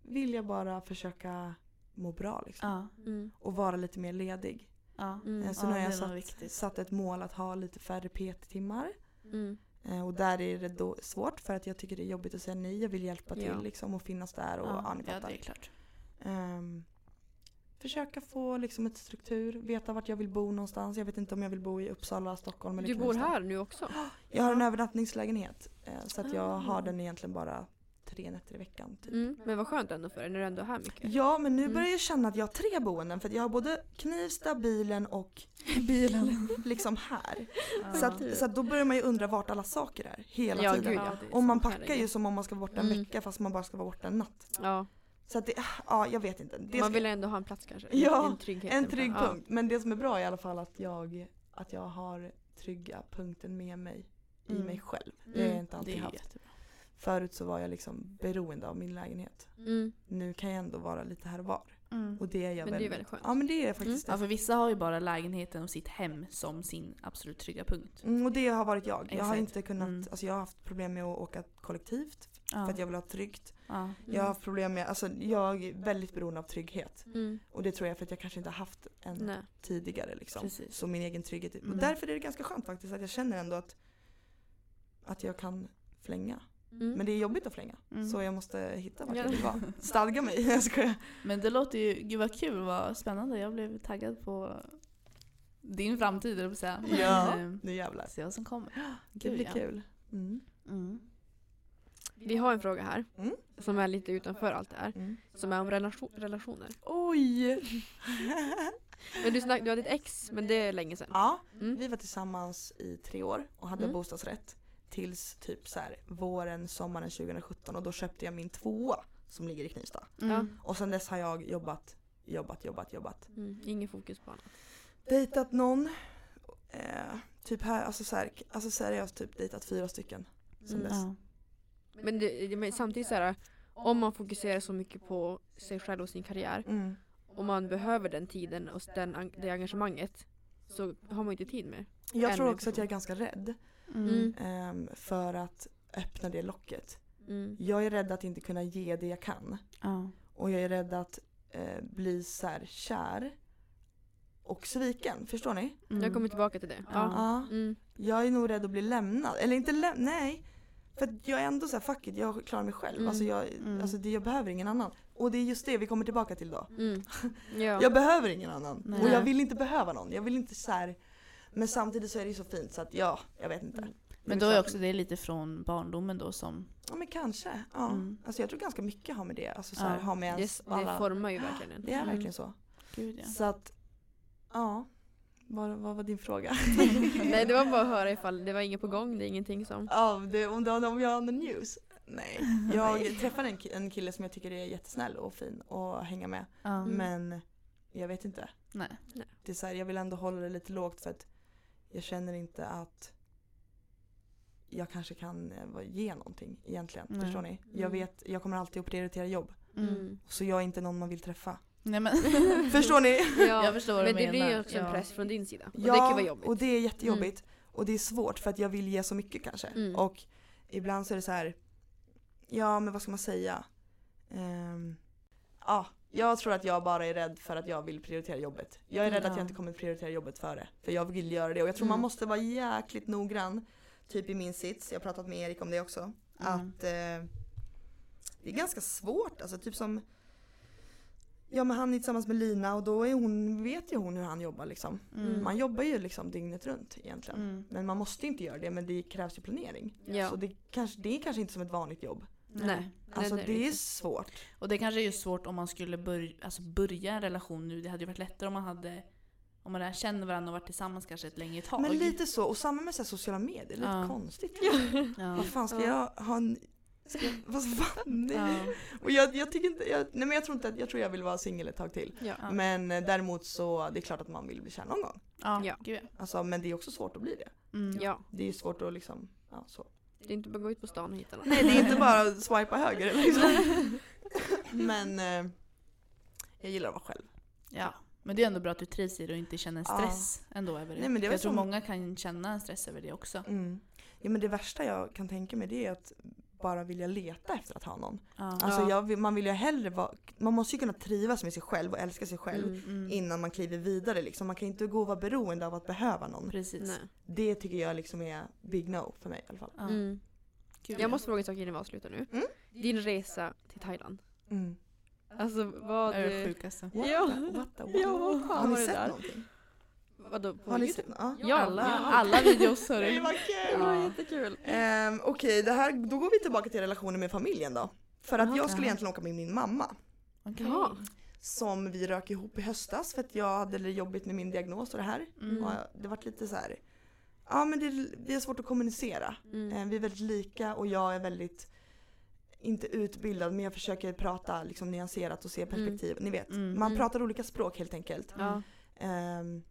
vill jag bara försöka må bra liksom. Ja. Mm. Och vara lite mer ledig. Ja. Mm. Eh, så Ja, nu har jag satt, satt ett mål att ha lite färre PT-timmar. Mm. Eh, och där är det då svårt för att jag tycker det är jobbigt att säga nej. Jag vill hjälpa till Ja. liksom och finnas där och ja, Ja, ni ja, fattar. det är klart. Ehm, försöka få liksom ett struktur, veta vart jag vill bo någonstans. Jag vet inte om jag vill bo i Uppsala, Stockholm eller Du bor här nu också? Jag har en övernattningslägenhet. Eh, så att jag har den egentligen bara tre nätter i veckan. Typ. Mm. Men vad skönt ändå för dig när du ändå är här mycket. Ja men nu Mm. börjar jag känna att jag har tre boenden för att jag har både Knivsta, bilen och Bilen. liksom här. Ja. Så, att, så att då börjar man ju undra vart alla saker är hela Ja, tiden. gud, Ja, Och man packar ju som om man ska vara borta en Mm. vecka fast man bara ska vara borta en natt. Ja. Så att det, ja jag vet inte. Det Man ska, vill ändå ha en plats kanske. Ja, en trygghet. en trygg Ja. punkt. Men det som är bra är i alla fall att jag, att jag har trygga punkten med mig i Mm. mig själv. Det har jag Mm. inte Det alltid är haft. jättebra. Förut så var jag liksom beroende av min lägenhet. Mm. Nu kan jag ändå vara lite här och var. Mm. Och det är jag Men det är väldigt, väldigt skönt. Ja men det är faktiskt Ja, det. för vissa har ju bara lägenheten och sitt hem som sin absolut trygga punkt. Mm, och det har varit jag. Jag har inte kunnat, Mm. alltså jag har haft problem med att åka kollektivt Ja. för att jag vill ha tryggt. ja. Jag har haft problem med, alltså jag är väldigt beroende av trygghet. Mm. Och det tror jag för att jag kanske inte har haft en Nej. tidigare liksom. Precis. Så min egen trygghet. Och Mm. därför är det ganska skönt faktiskt att jag känner ändå att, att jag kan flänga. Mm. Men det är jobbigt att flänga. Mm. Så jag måste hitta vart Ja. jag vill vara. Stadga mig. Jag skojar. Men det låter ju, gud vad kul, vad spännande. Jag blev taggad på din framtid, eller säga. Ja, Men, eh, nu jävlar. Se vad som kommer. Det blir ja. kul. Mm. Mm. Vi har en fråga här. Mm. Som är lite utanför allt det här. Mm. Som är om relation- relationer. Oj! Men du, snack, du hade ett ex, men det är länge sedan. ja, Mm. vi var tillsammans i tre år och hade Mm. bostadsrätt. Tills typ så här våren, sommaren 2017 och då köpte jag min tvåa som ligger i Knivsta. Mm. Och sen dess har jag jobbat, jobbat, jobbat, jobbat. Mm. Ingen fokus på annat. Dejtat någon. Eh, typ här, alltså, så här, alltså seriöst typ dejtat fyra stycken. Sen Mm. dess. Ja. Men, det, men samtidigt så här, om man fokuserar så mycket på sig själv och sin karriär Mm. och man behöver den tiden och den, en- det engagemanget så har man inte tid med. Jag tror också att jag är ganska rädd Mm. ehm, för att öppna det locket. Mm. Jag är rädd att inte kunna ge det jag kan. Ja. Och jag är rädd att eh, bli så här kär och sviken. Förstår ni? Mm. Jag kommer tillbaka till det. Ja. Ja. Mm. Jag är nog rädd att bli lämnad. Eller inte lämnad, nej. För att jag är ändå så här, fuck it, jag klarar mig själv. Mm. Alltså, jag, Mm. alltså det, jag behöver ingen annan. Och det är just det vi kommer tillbaka till då. Mm. Ja. Jag behöver ingen annan. Nej. Och jag vill inte behöva någon. Jag vill inte så här. Men samtidigt så är det ju så fint så att ja, jag vet inte. Mm. Men då är också det lite från barndomen då som... Ja men kanske. Ja. Mm. Alltså jag tror ganska mycket har med det. Alltså så här, Ja. har med det, ens det alla... formar ju verkligen en. Det är Mm. verkligen så. Gud ja. Så att, ja. Vad, vad var din fråga? Nej det var bara att höra ifall det var inget på gång, det är ingenting som... Ja, det, om, det, om jag har the news? Nej. Jag träffade en, en kille som jag tycker är jättesnäll och fin att hänga med. Mm. Men jag vet inte. Nej. Det är så här, jag vill ändå hålla det lite lågt för att jag känner inte att jag kanske kan eh, ge någonting egentligen. Nej. Förstår ni? Jag Mm. vet, jag kommer alltid att prioritera jobb. Mm. Mm. Så jag är inte någon man vill träffa. Nej men... Förstår ni? Ja. Jag förstår vad men du det blir ju också en Ja. press från din sida. Och ja, det kan vara jobbigt. och det är jättejobbigt. Och det är svårt för att jag vill ge så mycket kanske. Mm. Och ibland så är det så här. ja men vad ska man säga? Ehm, ja, jag tror att jag bara är rädd för att jag vill prioritera jobbet. Jag är rädd att Ja. jag inte kommer prioritera jobbet före. För jag vill göra det och jag tror Mm. man måste vara jäkligt noggrann. Typ i min sits, jag har pratat med Erik om det också. Att eh, det är ganska svårt, alltså typ som Ja men han är tillsammans med Lina och då är hon, vet ju hon hur han jobbar liksom. Mm. Man jobbar ju liksom dygnet runt egentligen. Mm. Men man måste inte göra det men det krävs ju planering. Ja. Så det, kanske, det är kanske inte som ett vanligt jobb. Nej. Alltså Nej, det är inte. svårt. Och det kanske är ju svårt om man skulle börja, alltså börja en relation nu. Det hade ju varit lättare om man hade om man känner varandra och varit tillsammans kanske ett längre tag. Men lite så, och samma med så här, sociala medier, lite Ja. konstigt. Ja. Vad fan ska Ja. jag ha en... Ska, vad fan? Ja. Och jag, jag tycker inte, jag, nej men jag tror inte att, jag tror jag vill vara singel ett tag till. Men eh, däremot så, det är klart att man vill bli kär någon gång. Ja, Ja. Alltså, men det är också svårt att bli det. Mm. ja. Det är svårt att liksom, ja så. Det är inte bara att gå ut på stan och hitta någon. Nej det är inte bara att swipa höger liksom. Men eh, jag gillar att vara själv. Ja. Men det är ändå bra att du trivs i det och inte känner en Ja. stress ändå över det. Nej, men det jag tror som- många kan känna en stress över det också. Mm. Ja men det värsta jag kan tänka mig det är att bara vilja leta efter att ha någon. Ja. Alltså Ja. jag, man vill ju hellre vara, man måste ju kunna trivas med sig själv och älska sig själv Mm. Mm. innan man kliver vidare liksom. Man kan inte gå och vara beroende av att behöva någon. Precis. Nej. Det tycker jag liksom är big no för mig i alla fall. Ja. Mm. Jag måste fråga en sak innan vi avslutar nu. Mm. Din resa till Thailand. Mm. Alltså vad... Det är det sjukaste. What Ja. the, what the, what? Ja, vad fan Har ni var det sett där? någonting? Vadå på Har ni sett? Ja. Ja, alla, alla videos hörru. Det var kul! Ja. jättekul. Ehm, Okej, här, då går vi tillbaka till relationen med familjen då. För att Jaha. jag skulle egentligen åka med min mamma. Jaha. Som vi rök ihop i höstas för att jag hade det jobbigt med min diagnos och det här. Mm. Och det var lite så här. Ja men det, vi har svårt att kommunicera. Mm. Eh, Vi är väldigt lika och jag är väldigt inte utbildad men jag försöker prata liksom nyanserat och se perspektiv. Ni vet, Mm. man Mm. pratar olika språk helt enkelt. Ja. Ehm,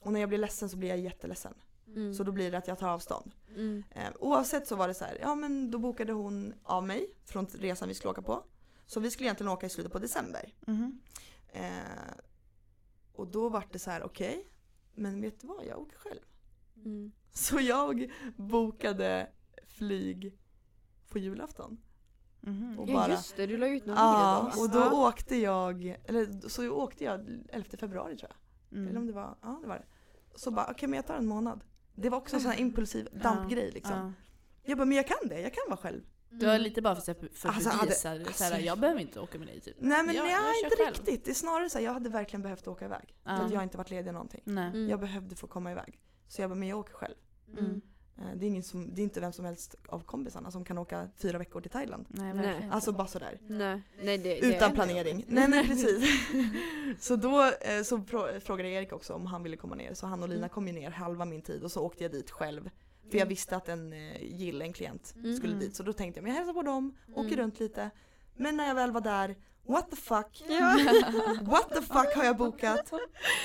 och när jag blir ledsen så blir jag jätteledsen. Mm. Så då blir det att jag tar avstånd. Mm. Eh, oavsett så var det så här, ja men då bokade hon av mig från resan vi skulle åka på. Så vi skulle egentligen åka i slutet på december. Mhm. Eh, och då var det så här, okej, men vet du vad, jag åker själv. Mm. Så jag bokade flyg på julafton. Mhm. Och Ja bara- just det, du la ut någon Ja, och då åkte jag, eller så åkte jag 11 februari tror jag. Mm. Eller om det var, ja det var det. Så bara, okej men jag tar en månad. Det var också en sån här impulsiv dampgrej liksom. Ja. Jag bara, men jag kan det, jag kan vara själv. Du har lite bara för, för Alltså, att hade- bevisa alltså- såhär, jag behöver inte åka med dig typ. Nej men Ja, nej, jag inte själv. riktigt. Det är snarare så här, jag hade verkligen behövt åka iväg. För Ja. att jag inte varit ledig någonting. Nej. Mm. Jag behövde få komma iväg. Så jag bara, men jag åker själv. Mm. Eh, Det är, ingen som, det är inte vem som helst av kompisarna som kan åka fyra veckor till Thailand. Nej, Nej. Alltså bara sådär. Nej, nej det, det Utan är- planering. Nej men precis. så då eh, så frå- frågade Erik också om han ville komma ner. Så han och Lina Mm. kom ju ner halva min tid och så åkte jag dit själv. För jag visste att en eh, Jill, en klient, Mm. skulle Mm. dit. Så då tänkte jag, men jag hälsar på dem, åker Mm. runt lite. Men när jag väl var där, what the fuck? Ja. What the fuck har jag bokat?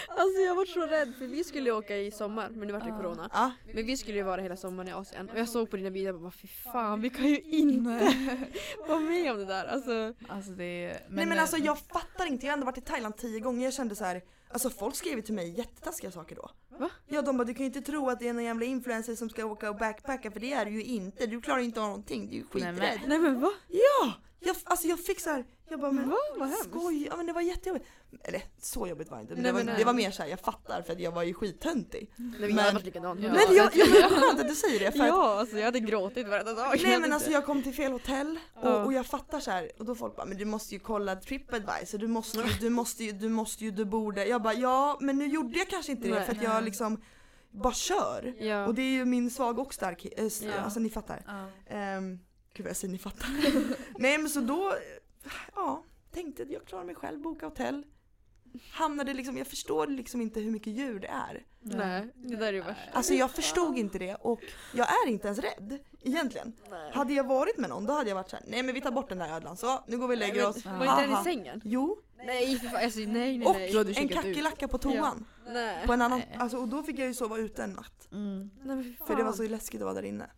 Alltså jag var så rädd för vi skulle åka i sommar men nu vart det Ja. corona. Ja, Men vi skulle ju vara hela sommaren i Asien och jag såg på dina bilder och bara fy fan vi kan ju inte vara med om det där. Alltså, Alltså det är... Nej men eh, alltså jag fattar inte, jag har ändå varit i Thailand tio gånger, jag kände så här. Alltså folk skrev ju till mig jättetaskiga saker då. Va? Ja de bara du kan ju inte tro att det är någon jävla influencer som ska åka och backpacka för det är du ju inte, du klarar inte av någonting, du är ju Nej, men- skiträdd. nej men va? Ja! Jag, alltså jag fick så här, jag bara men Va? Vad skoj, ja men det var jättejobbigt. Eller så jobbigt var det inte, men Nej, det, var, men det var mer såhär, jag fattar för att jag var ju skittöntig. Nej, vi Men- hade varit. Ja. Jag, jag, men skönt att du säger det för att Ja, alltså jag hade gråtit varenda dag. Nej men alltså jag kom till fel hotell och, och jag fattar så här och då folk bara men du måste ju kolla Tripadvisor, du måste ju, du måste ju, du måste ju, du borde. Jag bara ja men nu gjorde jag kanske inte det för att jag liksom bara kör. Ja. Och det är ju min svag och stark, äh, alltså ni fattar. Um, gud vad jag säger ni fattar. Nej men så då, ja, tänkte att jag klarar mig själv, boka hotell. Hamnade liksom, jag förstår liksom inte hur mycket djur det är. Nej, det där är ju värst. Alltså jag förstod inte det och jag är inte ens rädd egentligen. Hade jag varit med någon då hade jag varit såhär, nej men vi tar bort den där ödlan så, nu går vi och lägger oss. Var inte den i sängen? Jo, Nej för fan, alltså nej nej och nej. Du en kackerlacka på toan. Nej. På en annan, Nej. alltså, och då fick jag ju sova ute en natt. Mm. Nej, fy För det var så läskigt att vara där inne.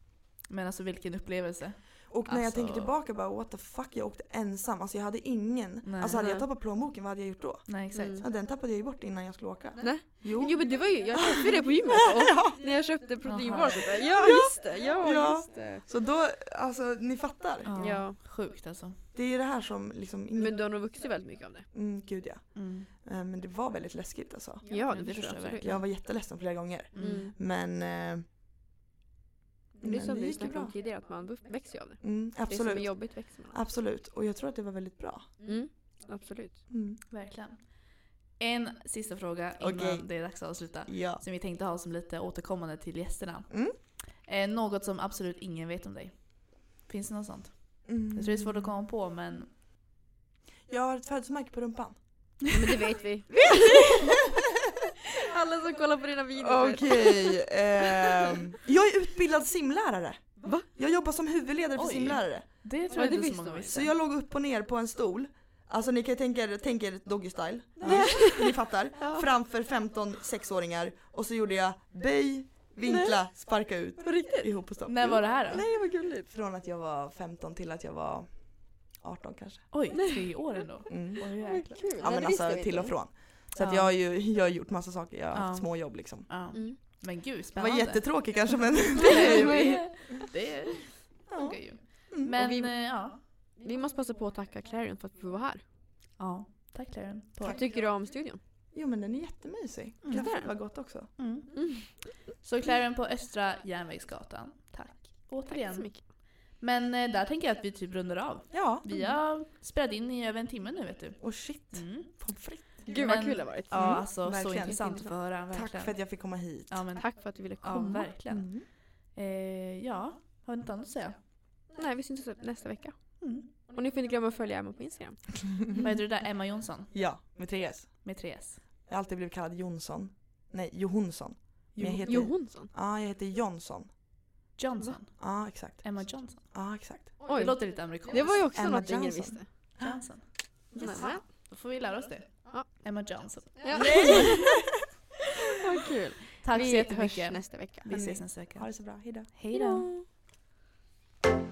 Men alltså vilken upplevelse. Och när jag Alltså- tänker tillbaka bara what the fuck jag åkte ensam. Alltså jag hade ingen. Nej. Alltså hade jag tappat plånboken vad hade jag gjort då? Nej exakt. Mm. Ja, den tappade jag ju bort innan jag skulle åka. Nej. Jo. Jo men det var ju, jag köpte det på gymmet och ja. när jag köpte proteinbar så bara, ja just det, ja, Ja. just det. Så då, alltså ni fattar. Ja. Ja. Sjukt alltså. Det är ju det här som liksom, ingen, Men du har nog vuxit väldigt mycket av det. mm, gud ja. Mm. Eh, Men det var väldigt läskigt alltså. Ja, men det förstår jag absolut. Jag var jätteledsen flera gånger. Mm. Men, eh, Men det är som det vi snackade om bra. tidigare, att man växer ju av det. Mm, Det som är absolut. jobbigt växer man av. Absolut. Och jag tror att det var väldigt bra. Mm. Absolut. Mm. Verkligen. En sista fråga innan Okej. det är dags att avsluta. Ja. Som vi tänkte ha som lite återkommande till gästerna. Mm. Eh, något som absolut ingen vet om dig. Finns det något sånt? Mm. Jag tror det är svårt att komma på men... Jag har ett födelsemärke på rumpan. Men det vet vi. Alla som kollar på dina videor vet. Okej, ehm, jag är utbildad simlärare. Va? Jag jobbar som huvudledare för Oj. simlärare. Det tror Ja, jag inte så många visste. Så jag låg upp och ner på en stol. Alltså ni kan ju tänka er, tänk er doggy style. Ni fattar. Ja. Framför 15 sexåringar och så gjorde jag böj, vinkla, sparka ut, På riktigt? ihop och stopp. När var det här då? Nej vad gulligt. Från att jag var 15 till att jag var 18 kanske. Oj, tre år ändå. Mm. Oj. Ja Nej, men alltså till och från. Så att Ja. jag har ju jag har gjort massa saker, jag har haft Ja. små jobb liksom. Ja. Mm. Men gud, Det spännande. var jättetråkigt kanske men det är det ju... Det ja. funkar ju. Mm. Men vi- eh, ja. Vi måste passa på att tacka Clarion för att vi vara här. Ja, tack Claren. På- Vad tycker du om studion? Jo men den är jättemysig. Mm. Kaffet var gott också. Mm. Mm. Så Claren på Östra Järnvägsgatan. Tack. Tack så Återigen. mycket. Men eh, där tänker jag att vi typ rundar av. Ja. Vi har spelat in i över en timme nu vet du. Och shit, Mm. pommes frites. Gud vad kul det har varit. Ja, Mm, alltså så verkligen. intressant att få höra. Verkligen. Tack för att jag fick komma hit. ja, men, Tack för att du ville ja, komma. verkligen. Mm. Eh, ja, har du inte annat att säga? Nej, vi syns nästa vecka. Mm. Och ni får inte glömma att följa Emma på Instagram. Vad heter du där? Emma Jonsson? Ja, med tre S. Med tre S. Jag har alltid blivit kallad Jonsson. Nej, Johonsson. Men jag heter, Jo Honsson. Ja, jag heter Jonsson. Johnson. Ja, exakt. Emma Johnson. Ja, exakt. Oj, Det låter lite amerikanskt. det var ju också Emma något ingen Johnson. visste. Johnson. Yes. Då får vi lära oss det. Ja. Emma Johnson. Ja. Vad kul. Tack så vi hörs jättemycket. nästa vecka. Vi ses nästa vecka. Ha det så bra, hejdå. Hej då. Hejdå.